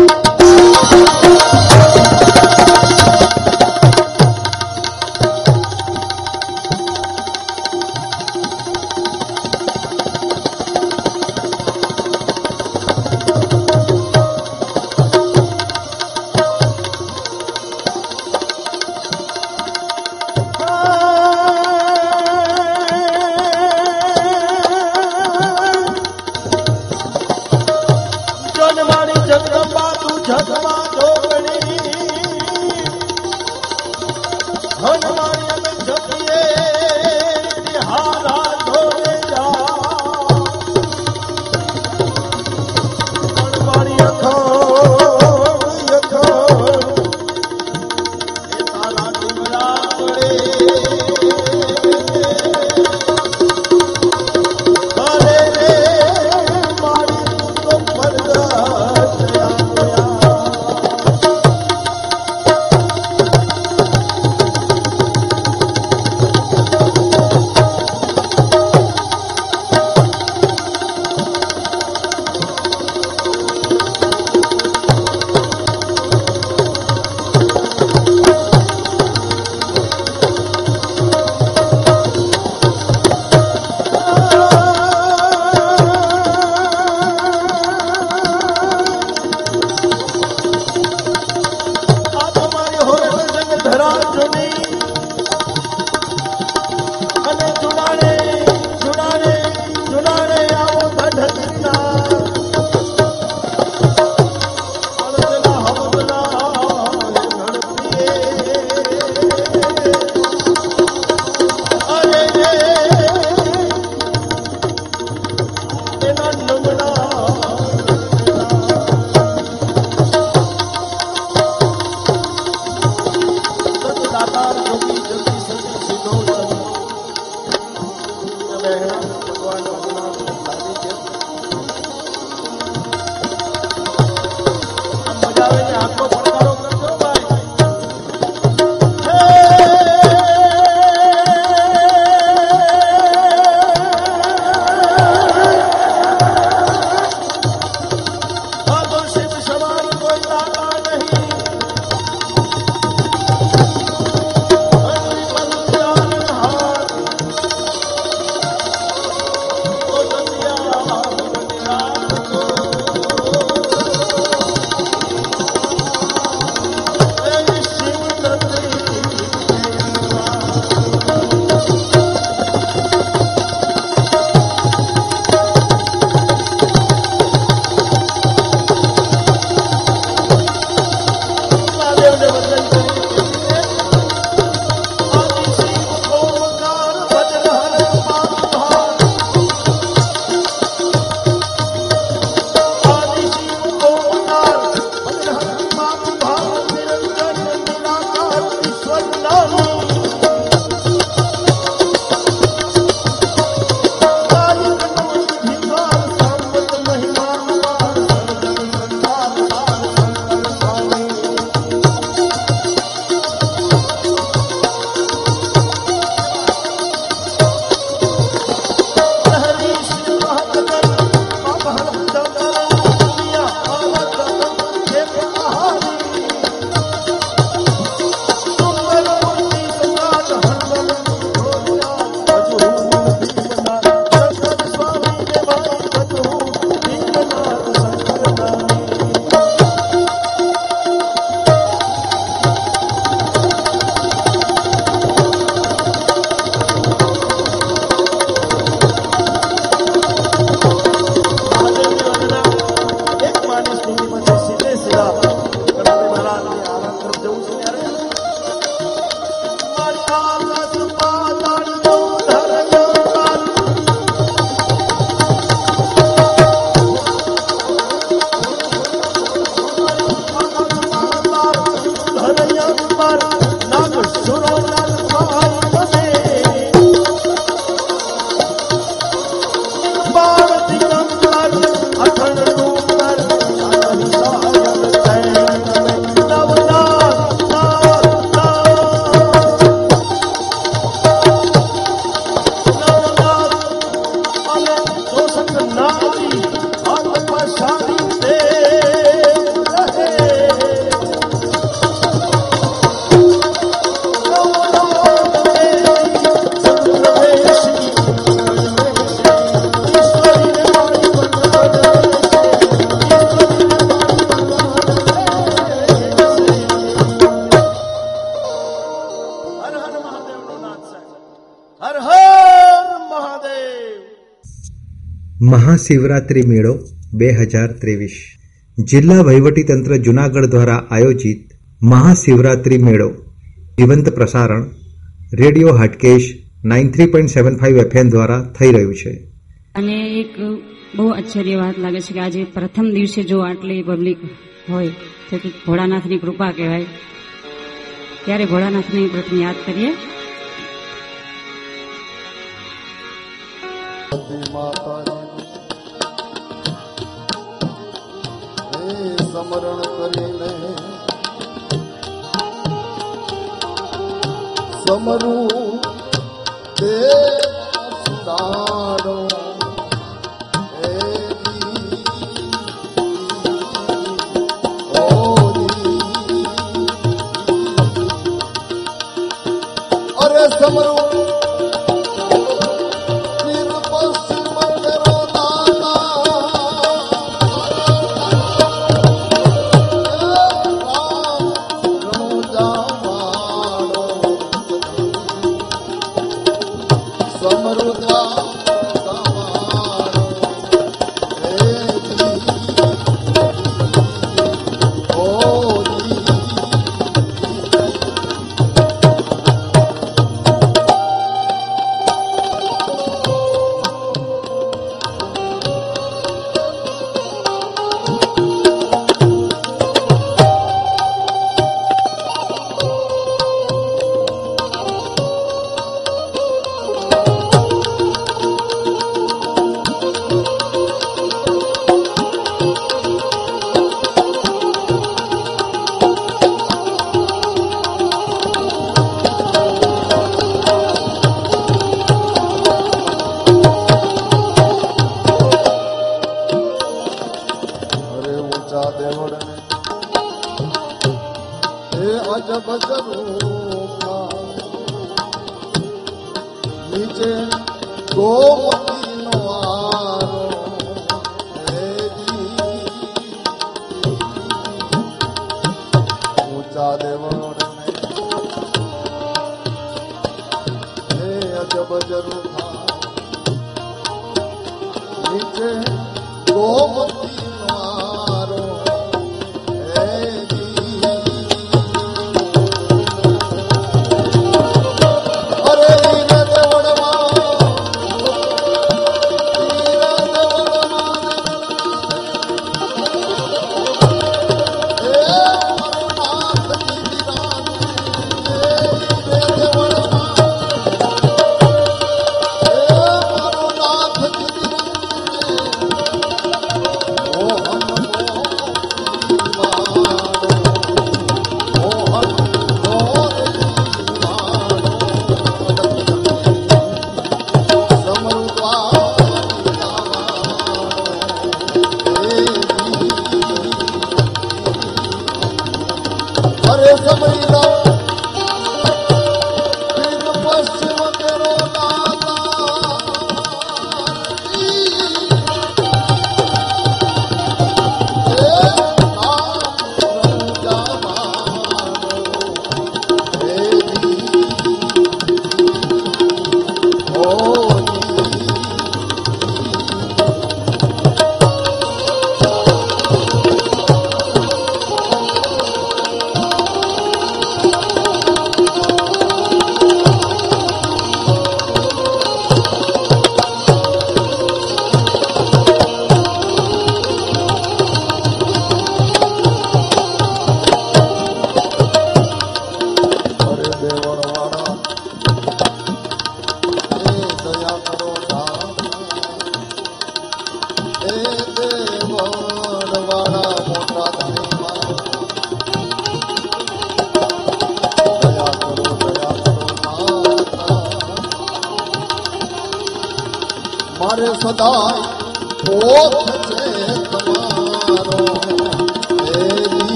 Speaker 1: મહાશિવરાત્રિ મેળો બે હજાર ત્રેવીસ. જિલ્લા વહીવટીતંત્ર જુનાગઢ દ્વારા આયોજિત મહાશિવરાત્રિ મેળો. જીવંત પ્રસારણ radio Hatkesh nine three point seven five FM દ્વારા થઈ રહ્યું છે.
Speaker 11: અને એક બહુ આશ્ચર્ય વાત લાગે છે કે આજે પ્રથમ દિવસે જો આટલી પબ્લિક હોય તો કે ભોળાનાથની કૃપા કહેવાય. ત્યારે ભોળાનાથની પ્રથમ યાદ કરીએ?
Speaker 13: સમરણ કરીને સમરું તે. અરે સમરું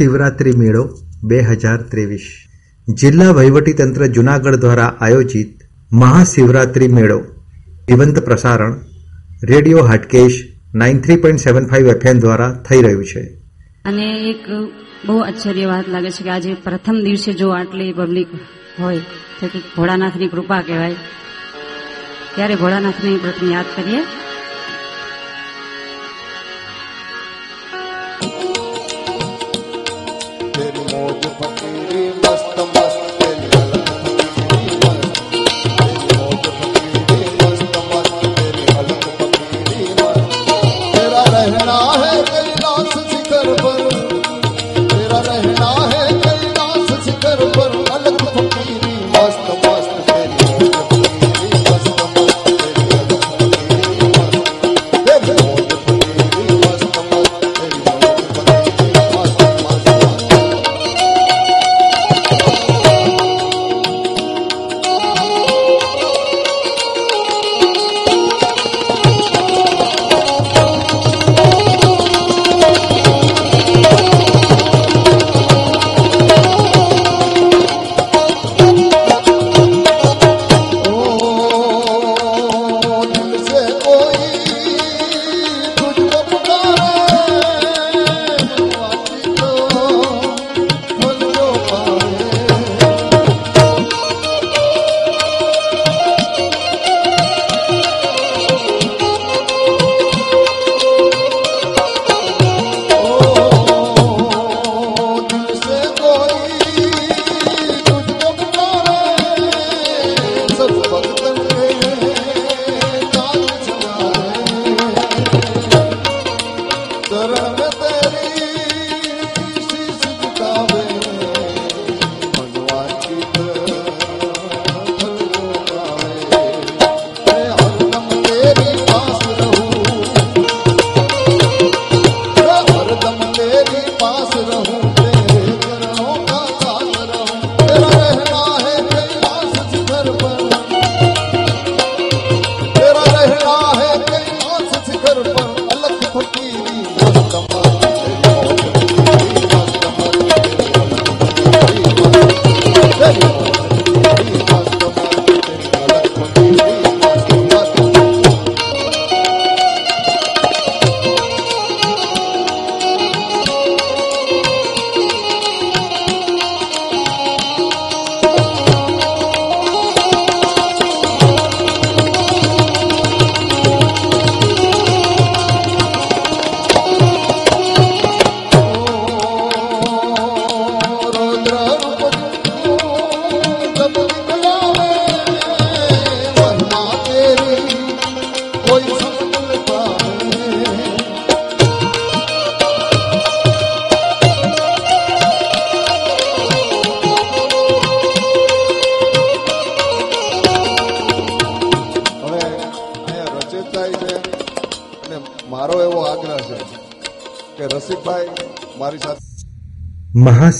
Speaker 1: મહાશિવરાત્રિ મેળો બે હજાર ત્રેવીસ. જિલ્લા વહીવટીતંત્ર જુનાગઢ દ્વારા આયોજિત મહાશિવરાત્રિ મેળો. જીવંત પ્રસારણ, radio Hatkesh, nine three point seven five FM દ્વારા થઈ રહ્યું છે.
Speaker 13: અને એક બહુ આશ્ચર્ય વાત લાગે છે કે આજે પ્રથમ દિવસે જો આટલી પબ્લિક હોય, તો ભોળાનાથની કૃપા કહેવાય. ત્યારે ભોળાનાથની યાદ કરીએ?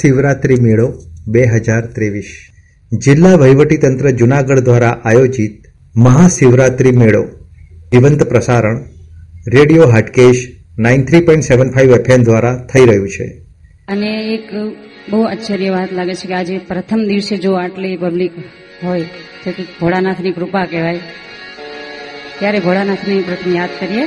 Speaker 1: મહાશિવરાત્રિ મેળો બે હજાર ત્રેવીસ. જિલ્લા વહીવટીતંત્ર જુનાગઢ દ્વારા આયોજિત મહાશિવરાત્રિ મેળો જીવંત પ્રસારણ radio Hatkesh nine three point seven five FM દ્વારા થઈ રહ્યું છે.
Speaker 13: અને એક બહુ આશ્ચર્ય વાત લાગે છે કે આજે પ્રથમ દિવસે જો આટલી પબ્લિક હોય તો ભોળાનાથની કૃપા કહેવાય, ત્યારે ભોળાનાથની પ્રથમ યાદ કરીએ.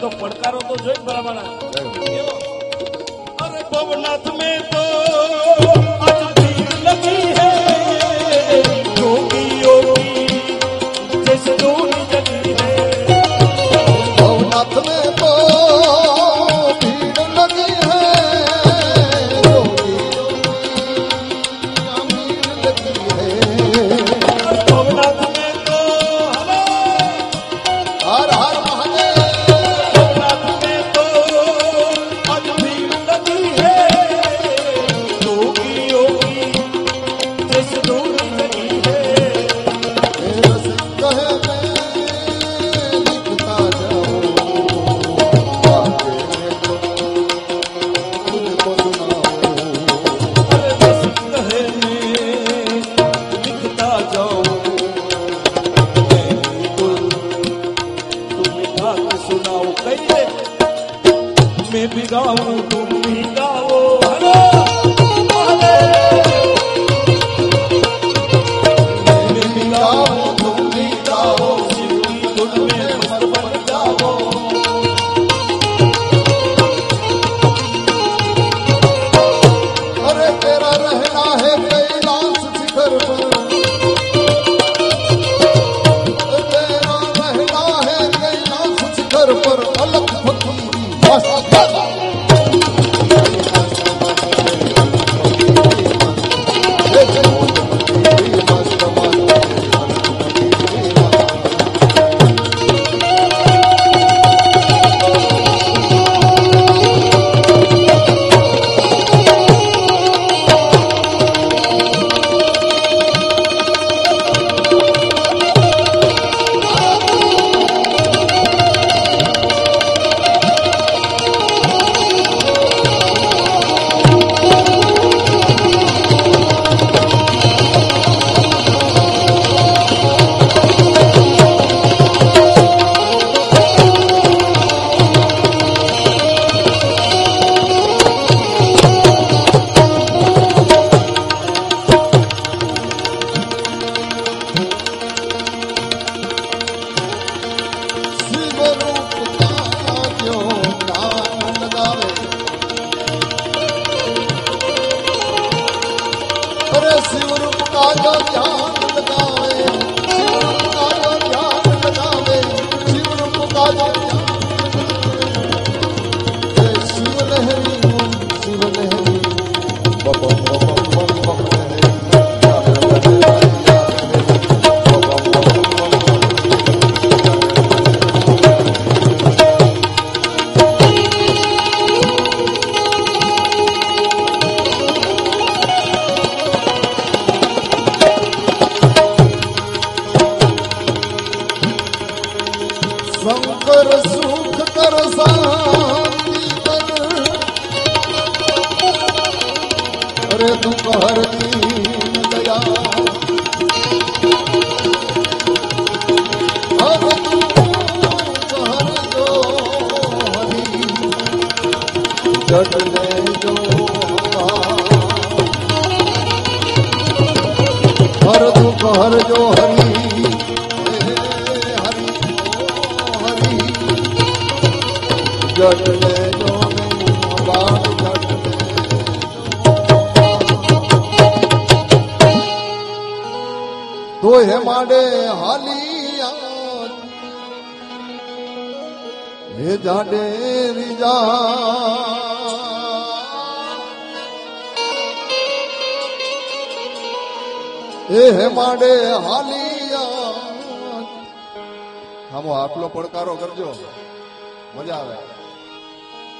Speaker 6: બધો પડકારો તો જોઈ બરાબર. અરે ભવનાથ
Speaker 13: મેં તો લગી હે.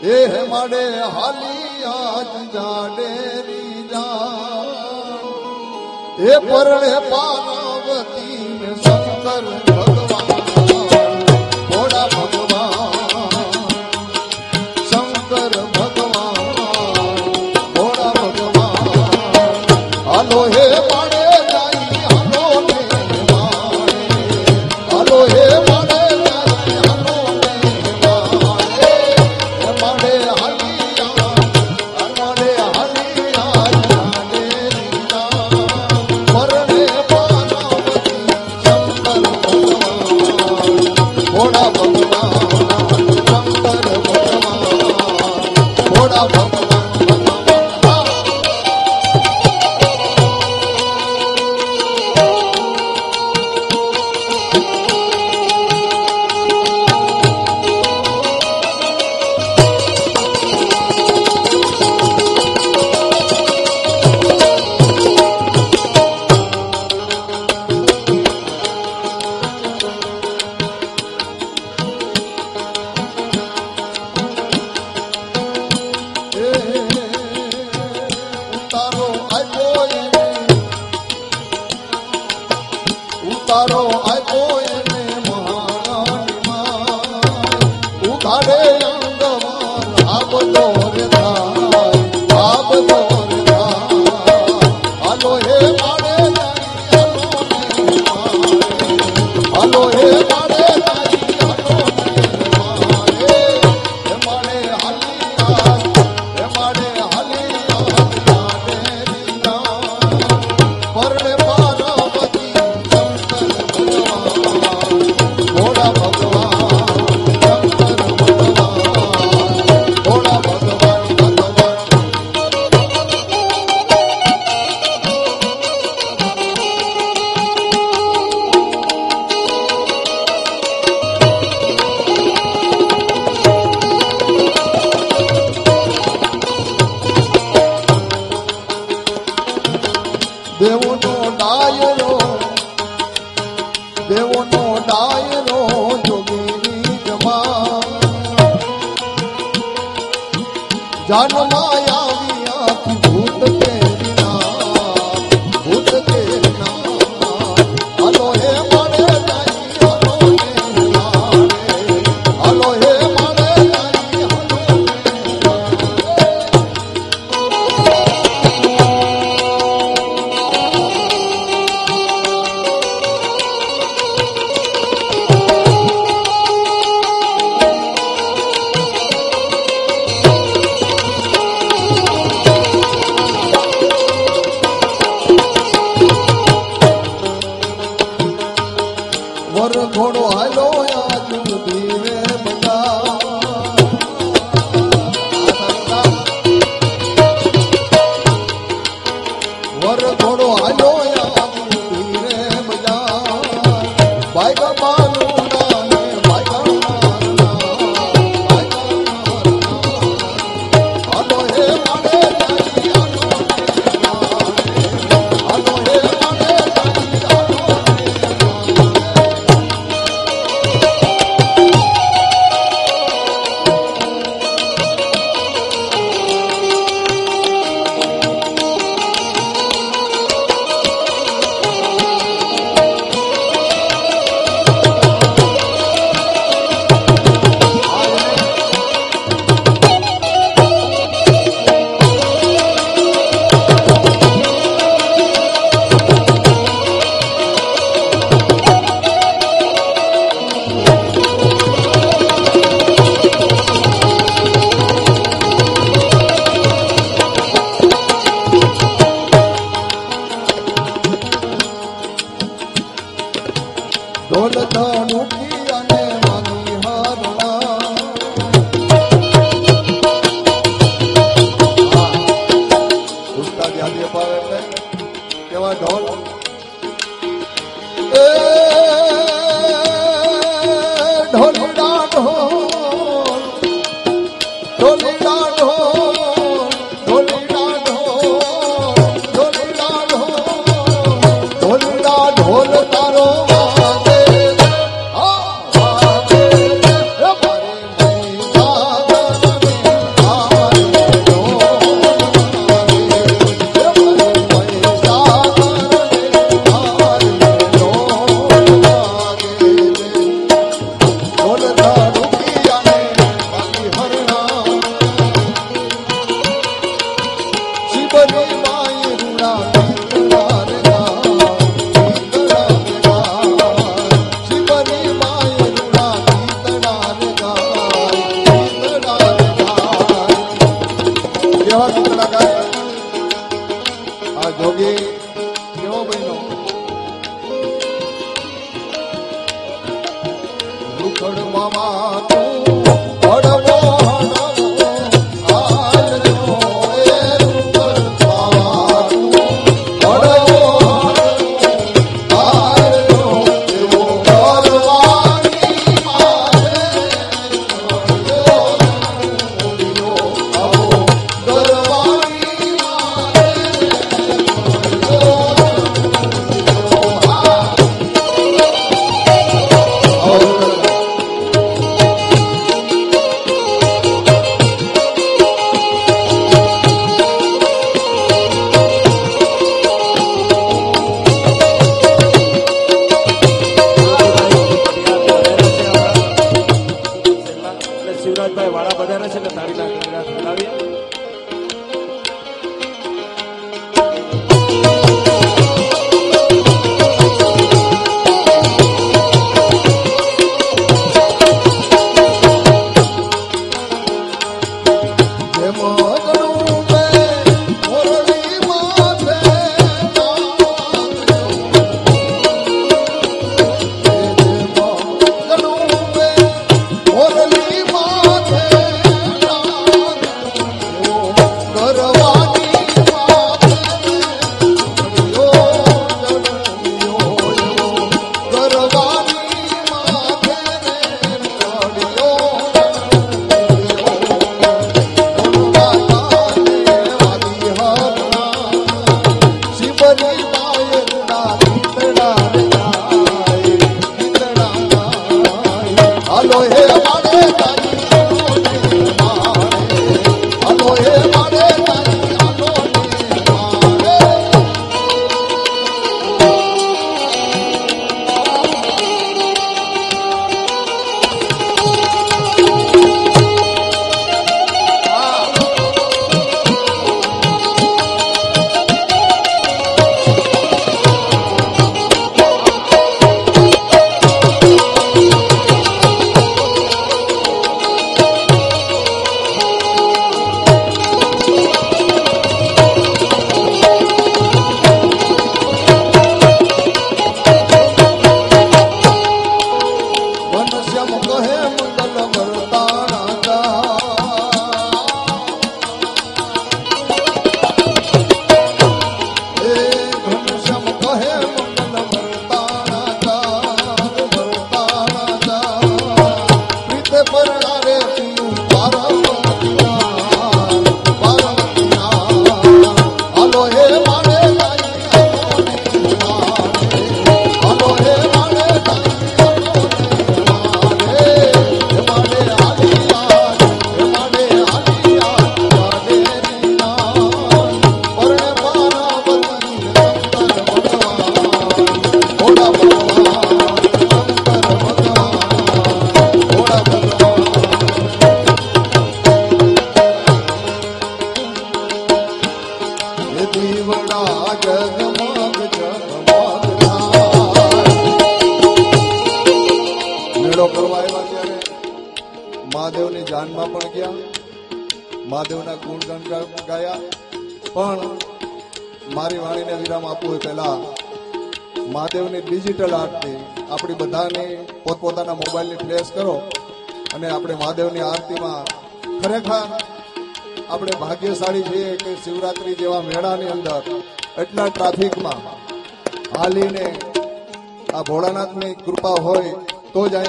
Speaker 13: એહ માડે હાલી આજ જાડે રીજા એ પરણે પાર્વતી ને શંકર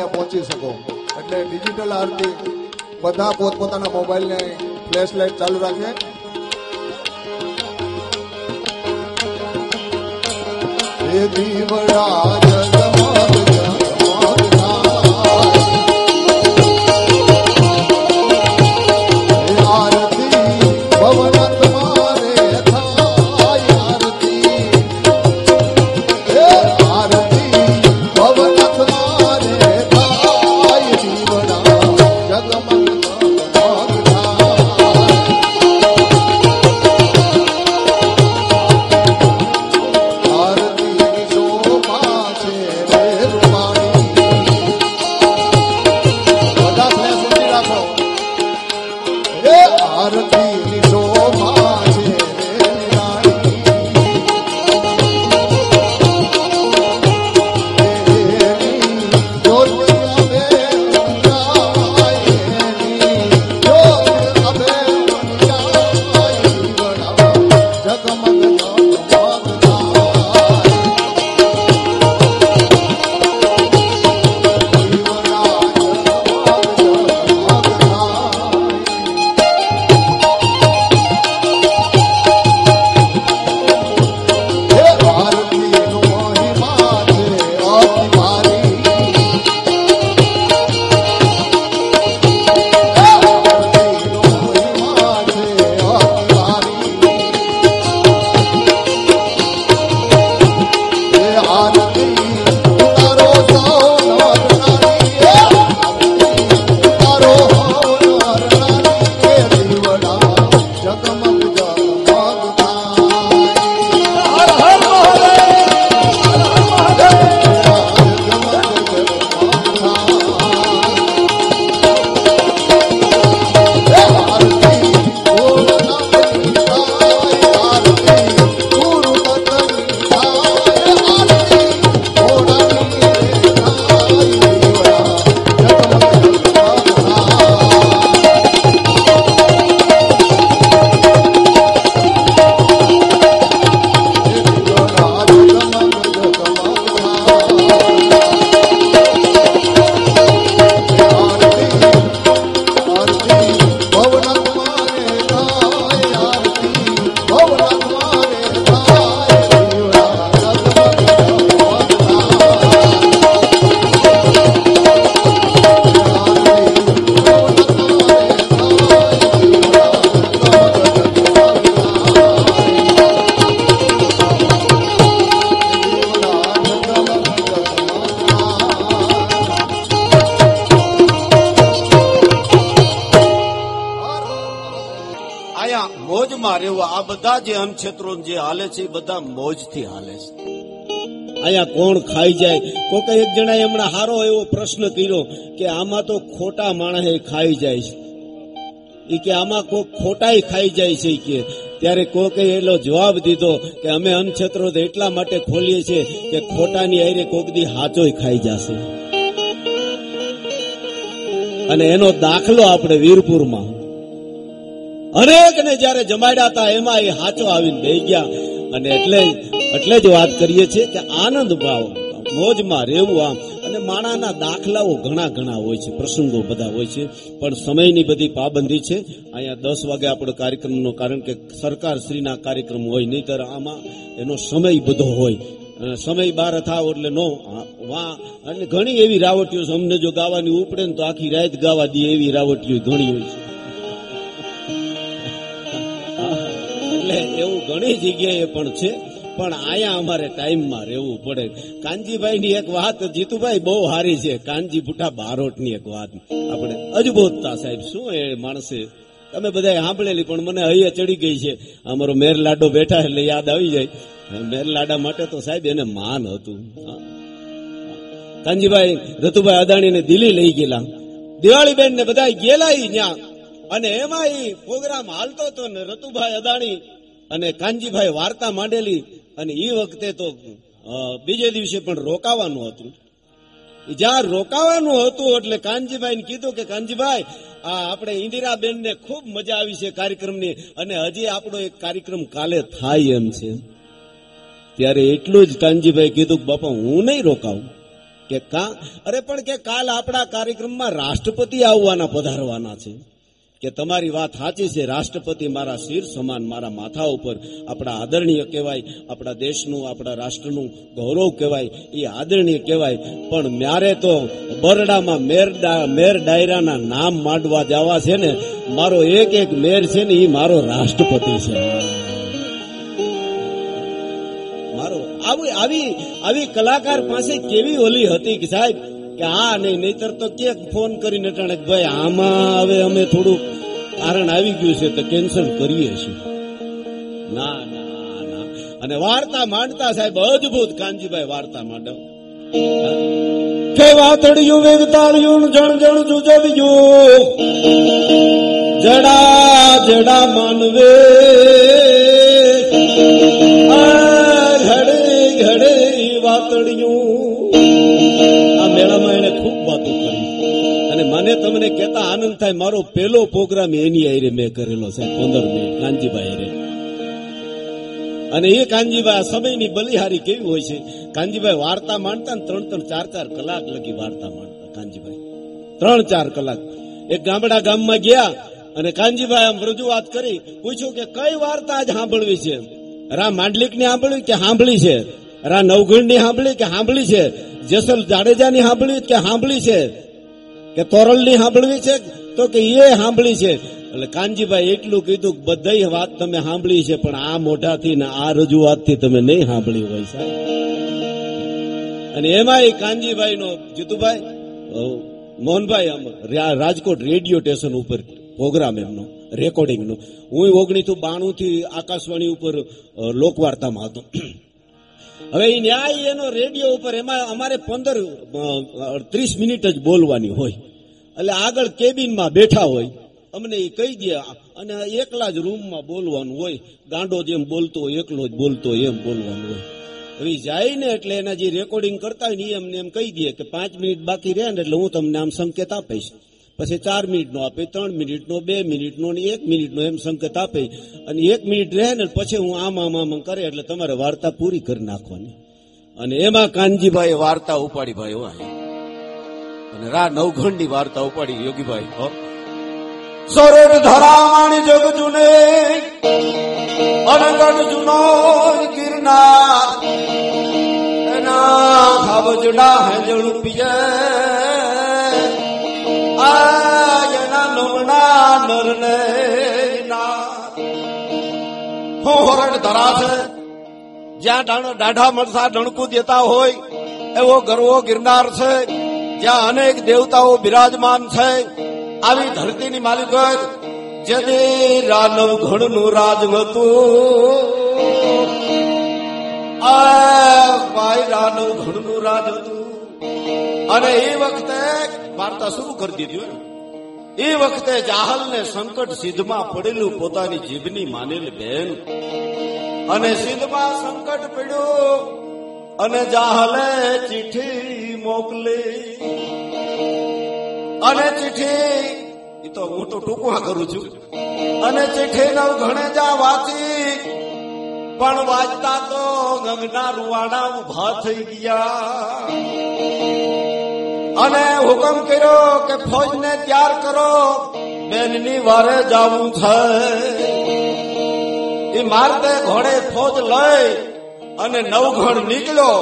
Speaker 13: તો જ અહીંયા પહોંચી શકો. એટલે ડિજિટલ આરતી બધા પોતપોતાના મોબાઈલને ફ્લેશ લાઇટ ચાલુ રાખે. એ દીવડા જગમગ
Speaker 14: કોઈ એક જણાએ હમણાં હારો એવો પ્રશ્ન કર્યો કે આમાં તો ખોટા માણસે ખાઈ જાય છે. એ કે આમાં કોક ખોટાઈ ખાઈ જાય છે કે. ત્યારે કોકે એલો જવાબ દીધો કે અમે અનક્ષેત્રો એટલા માટે ખોલીએ છીએ કે ખોટાની આઈરે કોક દી હાચોય ખાઈ જશે. અને એનો દાખલો આપણે વીરપુરમાં. અનેકને જયારે જમાડ્યા હતા, એમાં એ હાચો આવીને બે ગયા. અને એટલે એટલે જ વાત કરીએ છીએ કે આનંદ ભાવ મોજમાં રહેવું આમ. અને માણાના દાખલાઓ ઘણા ઘણા હોય છે, પ્રસંગો બધા હોય છે. પણ સમયની બધી પાબંદી છે. અહીંયા દસ વાગે આપણો કાર્યક્રમનો, કારણ કે સરકાર શ્રીના કાર્યક્રમ હોય, નહીતર આમાં એનો સમય બધો હોય. સમય બાર થાવ એટલે નો વા. અને ઘણી એવી રાવટીઓ છે. અમને જો ગાવાની ઉપડે ને તો આખી રાત ગાવા દે એવી રાવટીઓ ઘણી હોય છે. એટલે એવું ઘણી જગ્યાએ પણ છે. પણ આયા અમારે ટાઈમમાં રહેવું પડે. કાનજીભાઈ ની એક વાત, જીતુભાઈ બહુ સારી છે. કાનજી ભૂટા બારોટની એક વાત. આપણે અજબોધતા સાહેબ, શું એ માણસે? તમે બધા સાંભળેલી, પણ મને અહીંયા ચડી ગઈ છે. અમારો મેર લાડો બેઠા એટલે યાદ આવી જાય. મેર લાડા માટે તો સાહેબ એને માન હતું. કાનજીભાઈ, રતુભાઈ અદાણીને દિલ્હી લઈ ગયેલા. દિવાળી બેન ને બધા ગયેલા ન્યા. અને એમાં પ્રોગ્રામ હાલતો હતો ને રતુભાઈ અદાણી અને કાનજીભાઈ વાર્તા માંડેલી. અને એ વખતે તો બીજે દિવસે પણ રોકાવાનું હતું. જ્યાં રોકાવાનું હતું એટલે કાનજીભાઈ કીધું કે, કાનજીભાઈ, આ આપણે ઇન્દિરાબેન ને ખૂબ મજા આવી છે કાર્યક્રમની અને હજી આપણો એક કાર્યક્રમ કાલે થાય એમ છે. ત્યારે એટલું જ કાનજીભાઈ કીધું કે, બાપા, હું નહીં રોકાવું. કે કા, અરે, પણ કે કાલ આપણા કાર્યક્રમમાં રાષ્ટ્રપતિ આવવાના, પધારવાના છે. કે તમારી વાત સાચી છે, રાષ્ટ્રપતિ મારા શિર સમાન, મારા માથા ઉપર આપણા આદરણીય કહેવાય, આપણા દેશનું, આપણા રાષ્ટ્રનું ગૌરવ કહેવાય, એ આદરણીય કહેવાય. પણ મારે તો બરડામાં મેર મેર ડાયરાના નામ માંડવા જવા છે ને, મારો એક એક મેર છે ને, એ મારો રાષ્ટ્રપતિ છે. મારો, આવી આવી આવી કલાકાર પાસે કેવી ઓલી હતી કે સાહેબ? કે હા નહીં, નહીતર તો કે ફોન કરીને અટાણે ભાઈ આમાં હવે અમે થોડું કારણ આવી ગયું છે તો કેન્સલ કરીએ છીએ. ના ના ના અને વાર્તા માંડતા સાહેબ, અદભુત. કાનજીભાઈ વાર્તા માંડવ કે વાતડિયું, વેગતાળિયું, જણ જણ જુજવ્યું જડા જડા માનવે. ઘડે ઘડે વાતડિયું. મને તમને કેતા આનંદ થાય, મારો પહેલો પ્રોગ્રામ એની આયરે મેં કરેલો સાહેબ પંદર મિનિટ કાનજીભાઈ રે અને એ કાનજીભાઈ સમયની બલિહારી કેવી હોય છે? કાનજીભાઈ વાર્તા માંડતા ને ત્રણ ત્રણ ચાર ચાર કલાક લગી વાર્તા માંડતા કાનજીભાઈ. ત્રણ ચાર કલાક. એક ગામડા ગામમાં ગયા અને કાનજીભાઈ આમ રજૂઆત કરી, પૂછ્યું કે કઈ વાર્તા આજ સાંભળવી છે? રા માંડલિકની સાંભળવી કે સાંભળી છે? રા નવગણની સાંભળી કે સાંભળી છે? જેસલ જાડેજા ની સાંભળી કે સાંભળી છે? કે તોરલની સાંભળવી છે તો કે એ સાંભળી છે એટલે કાનજીભાઈ એટલું કીધું કે બધાય વાત તમે સાંભળી છે, પણ આ મોઢાથી ને આ રજૂઆતથી તમે નહીં સાંભળી હોય સાહેબ. અને એમાં કાનજીભાઈ નો જીતુભાઈ મોહનભાઈ આમ રાજકોટ રેડિયો સ્ટેશન ઉપર પ્રોગ્રામ એમનો રેકોર્ડિંગ નો હું ઓગણીસો બાણું થી આકાશવાણી ઉપર લોકવાર્તામાં હતો. હવે એ ન્યાય એનો રેડિયો ઉપર એમાં અમારે પંદર ત્રીસ મિનિટ જ બોલવાની હોય. એટલે આગળ કેબિનમાં બેઠા હોય. અમને એ કહી દે, અને એકલા જ રૂમમાં બોલવાનું હોય. ગાંડો જેમ બોલતો હોય, એકલો જ બોલતો હોય, એમ બોલવાનું હોય. હવે જાય ને એટલે એના જે રેકોર્ડિંગ કરતા હોય ને એમને એમ કહી દે કે પાંચ મિનિટ બાકી રહે ને એટલે હું તમને આમ સંકેત આપીશ. પછી ચાર મિનિટનો આપે, ત્રણ મિનિટનો, બે મિનિટનો ને એક મિનિટનો એમ સંકેત આપે. અને એક મિનિટ રહે ને પછી હું આમ આમ આમ કરે એટલે તમારે વાર્તા પૂરી કરી નાખવાની. અને એમાં કાનજીભાઈ વાર્તા ઉપાડી ભાઈ હોય અને રા નવઘણની વાર્તા ઉપાડી યોગીભાઈ, હો. સરોડ ધરામાણી જગ જુને અનગણ જુનો ગિરનાર. એના ખાબજડા હેજળું પીએ આ એના નમણા નરને ના હોરડ ધરા જ્યાં દાઢા મરસા ડણકું દેતા હોય એવો ગરવો ગિરનાર છે જ્યાં અનેક દેવતાઓ બિરાજમાન છે આવી ધરતીની માલિક જેથી રાનવ ઘણનું રાજ હતું આ ભાઈ રાનવ ઘણનું રાજ હતું અને એ વખતે વાર્તા શરૂ કરી દીધી હોય. એ વખતે જાહલ ને સંકટ સિદ્ધમાં પડેલું પોતાની જીભની માનેલ બેન. અને સિદ્ધમાં સંકટ પડ્યું અને જાહલે ચીઠી મોકલી. અને ચીઠી એ તો હું તો ટૂંકમાં કરું છું. અને ચિઠ્ઠી નવ ઘણે જા વાંચી. પણ વાંચતા તો ગંગના રૂવાડા ઊભા થઈ ગયા. અને હુકમ કર્યો કે ફૌજને તૈયાર કરો, બેનની વારે જવું છે એ મારતે ઘોડે ફોજ લઈ અને નવઘણ નીકળ્યો.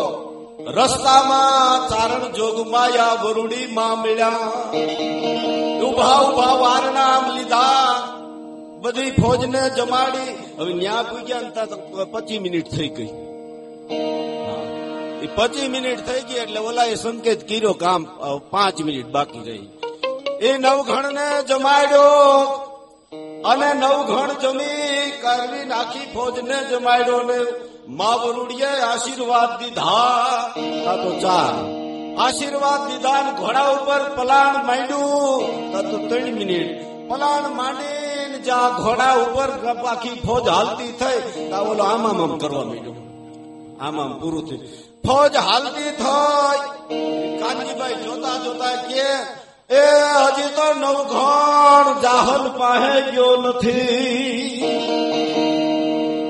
Speaker 14: રસ્તામાં ચારણ જોગમાયા વરુડી માં મળ્યા. ઊભા ઊભા વારનામ લીધા. બધી ફૌજને જમાડી. હવે ન્યા પૂગ્યા ને પચીસ મિનિટ થઈ ગઈ. એ પચીસ મિનિટ થઈ ગઈ એટલે ઓલા એ સંકેત કર્યો કામ પાંચ મિનિટ બાકી રહી. એ નવઘણ ને જમાડ્યો. અને નવઘણ જમી કરવી નાખી ફોજ ને જમાડ્યો ને મા વરુડીએ આશીર્વાદ દીધા. તો ચાર. આશીર્વાદ દીધા ઘોડા ઉપર પલાણ માંડ્યું. તો ત્રણ મિનિટ. પલાણ માંડીને જ્યાં ઘોડા ઉપર આખી ફોજ હાલતી થઈ. તો બોલો, આમ આમ કરવા માંડ્યો. આમ પૂરું થયું. ફોજ હાલતી થઈ. કાનજીભાઈ જોતા જોતા કે, એ હજી તો નવઘણ જાહલ પાસે ગયો નથી.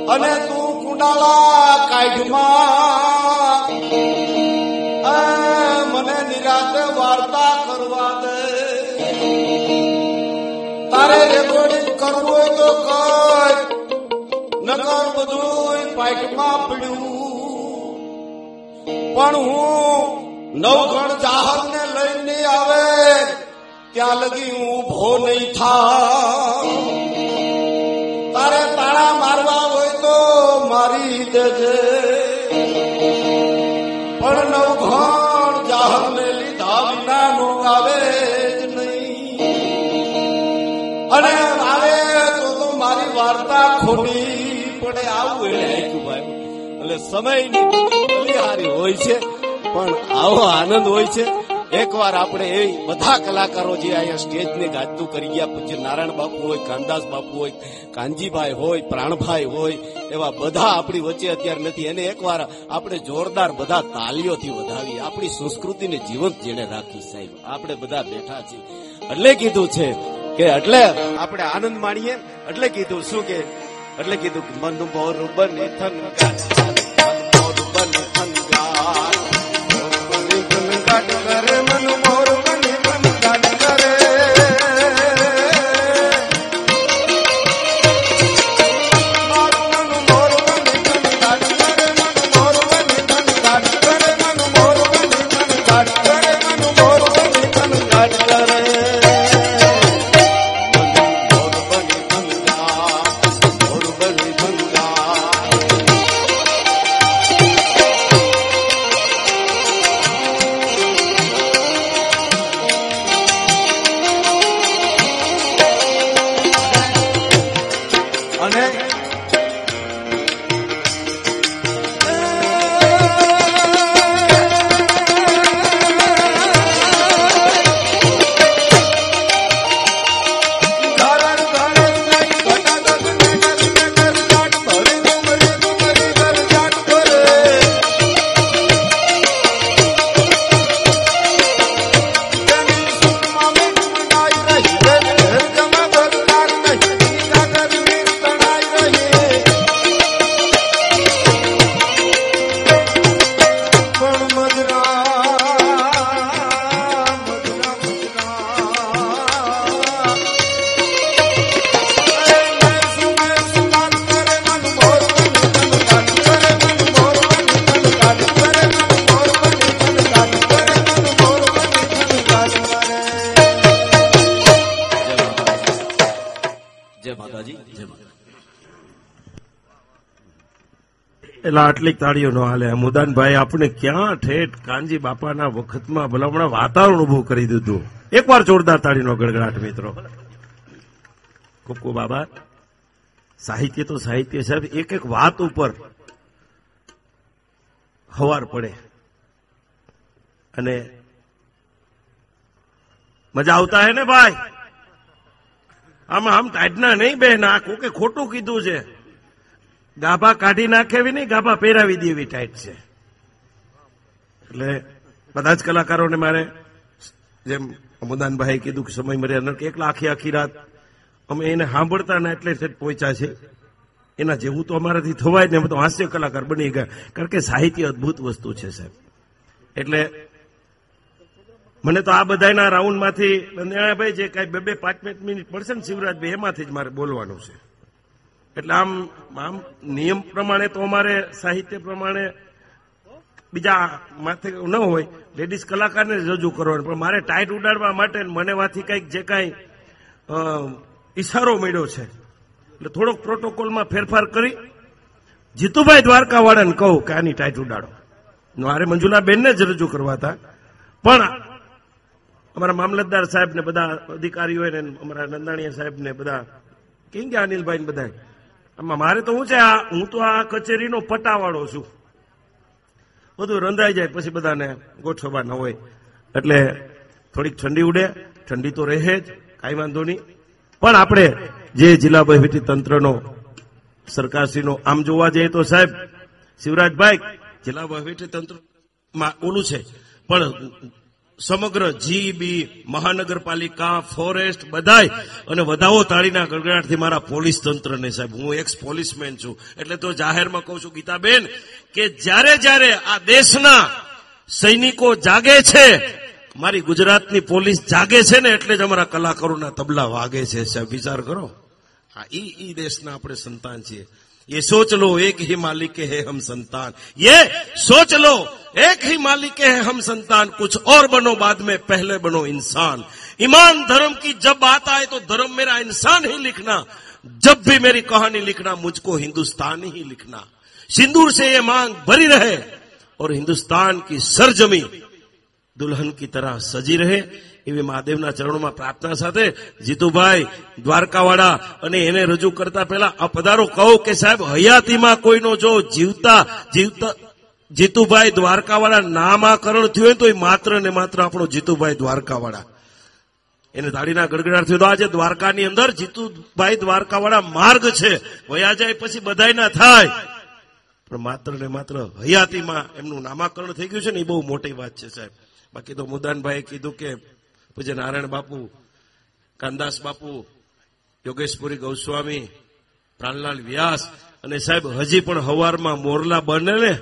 Speaker 14: અને તું કુંડાળા કાઢમાં. આ મને નિરાતે વાર્તા કરવા દે. તારે કરવું તો કર નકર બધું પાઇટમાં પડ્યું પણ હું નવગણ જાહર ને લઈને આવે ત્યાં લગી હું ઊભો નહીં થા તારે તાળા મારવા હોય તો મારી દેજે પણ નવઘણ જાહર ને લીધા વિના નો આવે. વાર્તા ખોટી પડે આવું એને આખ્યું ભાઈ એટલે સમયની હારી હોય છે, પણ આવો આનંદ હોય છે. એકવાર આપણે એ બધા કલાકારો જે અહીંયા સ્ટેજને ગાજતું કરી ગયા પૂજ્ય નારાયણ બાપુ હોય કાનદાસ બાપુ હોય, કાનજીભાઈ હોય, પ્રાણભાઈ હોય, એવા બધા આપણી વચ્ચે અત્યારે નથી. એને એકવાર આપણે જોરદાર બધા તાલીઓથી વધાવી, આપણી સંસ્કૃતિને જીવંત જેને રાખી સાહેબ. આપણે બધા બેઠા છીએ. એટલે કીધું છે કે એટલે આપણે આનંદ માણીએ. એટલે કીધું શું કે? એટલે કીધું મન મોર બને થનગાટ
Speaker 6: એટલે આટલી તાળીઓ ન હાલે. મુદાનભાઈ આપણે ક્યાં ઠેઠ કાનજી બાપાના વખતમાં ભલામણા વાતાવરણ ઉભું કરી દીધું? એકવાર જોરદાર તાળીનો ગડગડાટ, મિત્રો. ખૂબ ખૂબ આભાર સાહિત્ય તો સાહિત્ય, સાહેબ, એક એક વાત ઉપર હવાર પડે. અને મજા આવતા હે ને ભાઈ? આમાં આમ ટાઈટના નહીં બેન આ કોકે ખોટું કીધું છે. ગાભા કાઢી નાખેવી નહીં, ગાભા પહેરાવી દેવી ટાઈટ છે. એટલે બધા જ કલાકારોને મારે જેમ અમુદાનભાઈ કીધું કે સમય મર્યાદા નથી. એકલા આખી આખી રાત અમે એને સાંભળતા ને એટલે ઠેઠ પહોંચ્યા છે. એના જેવું તો અમારાથી થવાય જ ને અમે તો હાસ્ય કલાકાર બની ગયા. કારણ કે સાહિત્ય અદભુત વસ્તુ છે, સાહેબ. એટલે મને તો આ બધાના રાઉન્ડમાંથી ભાઈ જે કાંઈ બે બે પાંચ પાંચ મિનિટ પડશે ને શિવરાજભાઈ, એમાંથી જ મારે બોલવાનું છે. એટલે આમ આમ નિયમ પ્રમાણે તો અમારે સાહિત્ય પ્રમાણે બીજા માથે ન હોય લેડીઝ કલાકારને રજૂ કરવાનું. પણ મારે ટાઈટ ઉડાડવા માટે મને માંથી કંઈક જે કાંઈ ઈશારો મળ્યો છે. એટલે થોડોક પ્રોટોકોલમાં ફેરફાર કરી. જીતુભાઈ દ્વારકાવાળાને કહું કે આની ટાઈટ ઉડાડો. મારે મંજુલાબેનને જ રજૂ કરવા હતા. પણ અમારા મામલતદાર સાહેબને બધા અધિકારીઓને અમારા નંદાણીયા સાહેબને બધા, કેમ કે અનિલભાઈ બધા મારે તો હું છે આ હું તો આ કચેરીનો પટાવાળો છું. બધું રંધાઈ જાય પછી બધાને ગોઠવવા ન હોય. એટલે થોડીક ઠંડી ઉડે, ઠંડી તો રહે જ, કાંઈ વાંધો નહીં. પણ આપણે જે જિલ્લા વહીવટી તંત્રનો, સરકારશ્રીનો આમ જોવા જઈએ તો સાહેબ, શિવરાજભાઈ, જિલ્લા વહીવટી તંત્રમાં ઓલું છે. પણ સમગ્ર જીબી મહાનગરપાલિકા ફોરેસ્ટ બધાય અને વધાવો તાળીના ગડગડાટથી મારા પોલીસ તંત્રને સાહેબ, હું એક્સ પોલીસમેન છું. એટલે તો જાહેરમાં કહું છું, ગીતાબેન, કે જ્યારે જ્યારે આ દેશના સૈનિકો જાગે છે, મારી ગુજરાતની પોલીસ જાગે છે ને એટલે જ અમારા કલાકારોના તબલા વાગે છે સાહેબ. વિચાર કરો. હા, ઈ ઈ દેશના આપણે સંતાન છીએ. ये सोच लो, एक ही मालिक के है हम संतान। ये सोच लो, एक ही मालिक के है हम संतान। कुछ और बनो बाद में, पहले बनो इंसान। ईमान धर्म की जब बात आए तो धर्म मेरा इंसान ही लिखना। जब भी मेरी कहानी लिखना, मुझको हिंदुस्तान ही लिखना। सिंदूर से ये मांग भरी रहे और हिंदुस्तान की सरजमी दुल्हन की तरह सजी रहे। એવી મહાદેવના ચરણોમાં પ્રાર્થના સાથે જીતુભાઈ દ્વારકાવાળા અને એને રજૂ કરતા પહેલા આ પધારો કહો કે સાહેબ, હયાતીમાં કોઈનો જો જીવતા જીવતા, જીતુભાઈ દ્વારકાવાળા નામાકરણ થયું તો એ માત્ર ને માત્ર આપણો જીતુભાઈ દ્વારકાવાળા. એને દાડીના ગડગડાટ થયો આજે દ્વારકાની અંદર જીતુભાઈ દ્વારકાવાળા માર્ગ છે. વયા જાય પછી બધાય ના થાય. પણ માત્ર ને માત્ર હયાતીમાં એમનું નામાકરણ થઈ ગયું છે ને એ બહુ મોટી વાત છે સાહેબ. બાકી તો મુદાનભાઈએ કીધું કે પૂજ્ય નારાયણ બાપુ, કાનદાસ બાપુ, યોગેશપુરી ગૌસ્વામી, પ્રાણલાલ વ્યાસ અને સાહેબ હજી પણ હવારમાં મોરલા બને ને,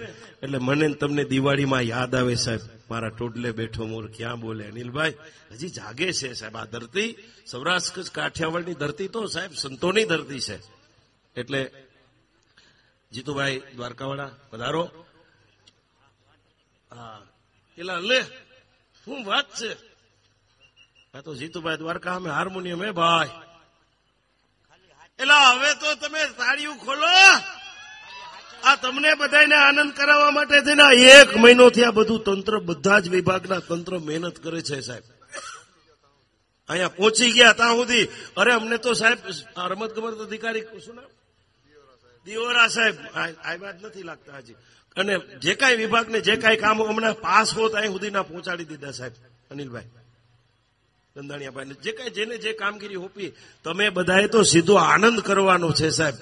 Speaker 6: એટલે મને તમને દિવાળીમાં યાદ આવે સાહેબ. મારા ટોડલે બેઠો મોર ક્યાં બોલે? અનિલભાઈ, હજી જાગે છે સાહેબ આ ધરતી. સૌરાષ્ટ્ર કાઠિયાવાડની ધરતી તો સાહેબ સંતોની ધરતી છે. એટલે જીતુભાઈ દ્વારકાવાળા, પધારો. હા, એલા લે, શું વાત છે? આ તો જીતુભાઈ દ્વારકા અમે હાર્મોનિયમ, હે ભાઈ. એટલે હવે તો તમે તાળીઓ ખોલો. આ તમને બધાને આનંદ કરાવવા માટે છે ને એક મહિનોથી આ બધું તંત્ર, બધા જ વિભાગના તંત્ર મહેનત કરે છે, સાહેબ. અહીંયા પહોંચી ગયા ત્યાં સુધી. અરે, અમને તો સાહેબ રમત ગમત અધિકારી શું નામ? દિયોરા સાહેબ. આવ્યા જ નથી લાગતા હજી અને જે કાંઈ વિભાગને જે કાંઈ કામ હમણાં પાસ હોત, અહીં સુધીના પહોંચાડી દીધા, સાહેબ. અનિલભાઈ. દંદાણીયાભાઈ જે કાંઈ જેને જે કામગીરી હોપી તમે બધાએ તો સીધો આનંદ કરવાનો છે સાહેબ.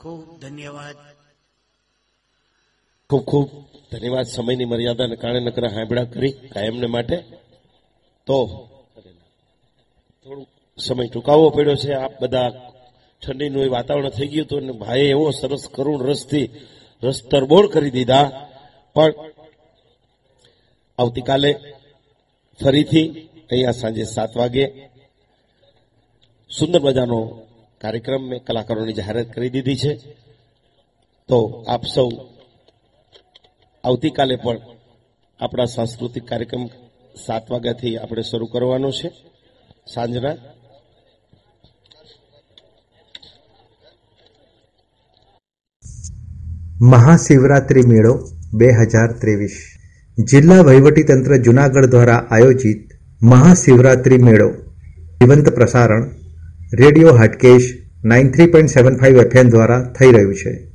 Speaker 7: ખૂબ ધન્યવાદ.
Speaker 12: ખૂબ ખૂબ ધન્યવાદ. સમયની મર્યાદાને કારણે નકર હાંભળા કરી કાયમને માટે. તો થોડુંક સમય ટૂંકાવવો પડ્યો છે. આપ બધા ઠંડીનું એ વાતાવરણ થઈ ગયું હતું અને ભાઈએ એવો સરસ કરુણ રસથી રસ તરબોળ કરી દીધા. પણ આવતીકાલે ફરીથી અહીંયા સાંજે સાત વાગે સુંદર મજાનો કાર્યક્રમ મેં કલાકારોની જાહેરાત કરી દીધી છે. તો આપ સૌ આવતીકાલે પણ આપણા સાંસ્કૃતિક કાર્યક્રમ સાત વાગ્યાથી આપણે શરૂ કરવાનો છે. સાંજના
Speaker 1: મહાશિવરાત્રિ મેળો બે હજાર ત્રેવીસ. જિલ્લા વહીવટીતંત્ર જુનાગઢ દ્વારા આયોજિત મહાશિવરાત્રિ મેળો. જીવંત પ્રસારણ, radio Hatkesh, nine three point seven five FM દ્વારા થઈ રહ્યું છે.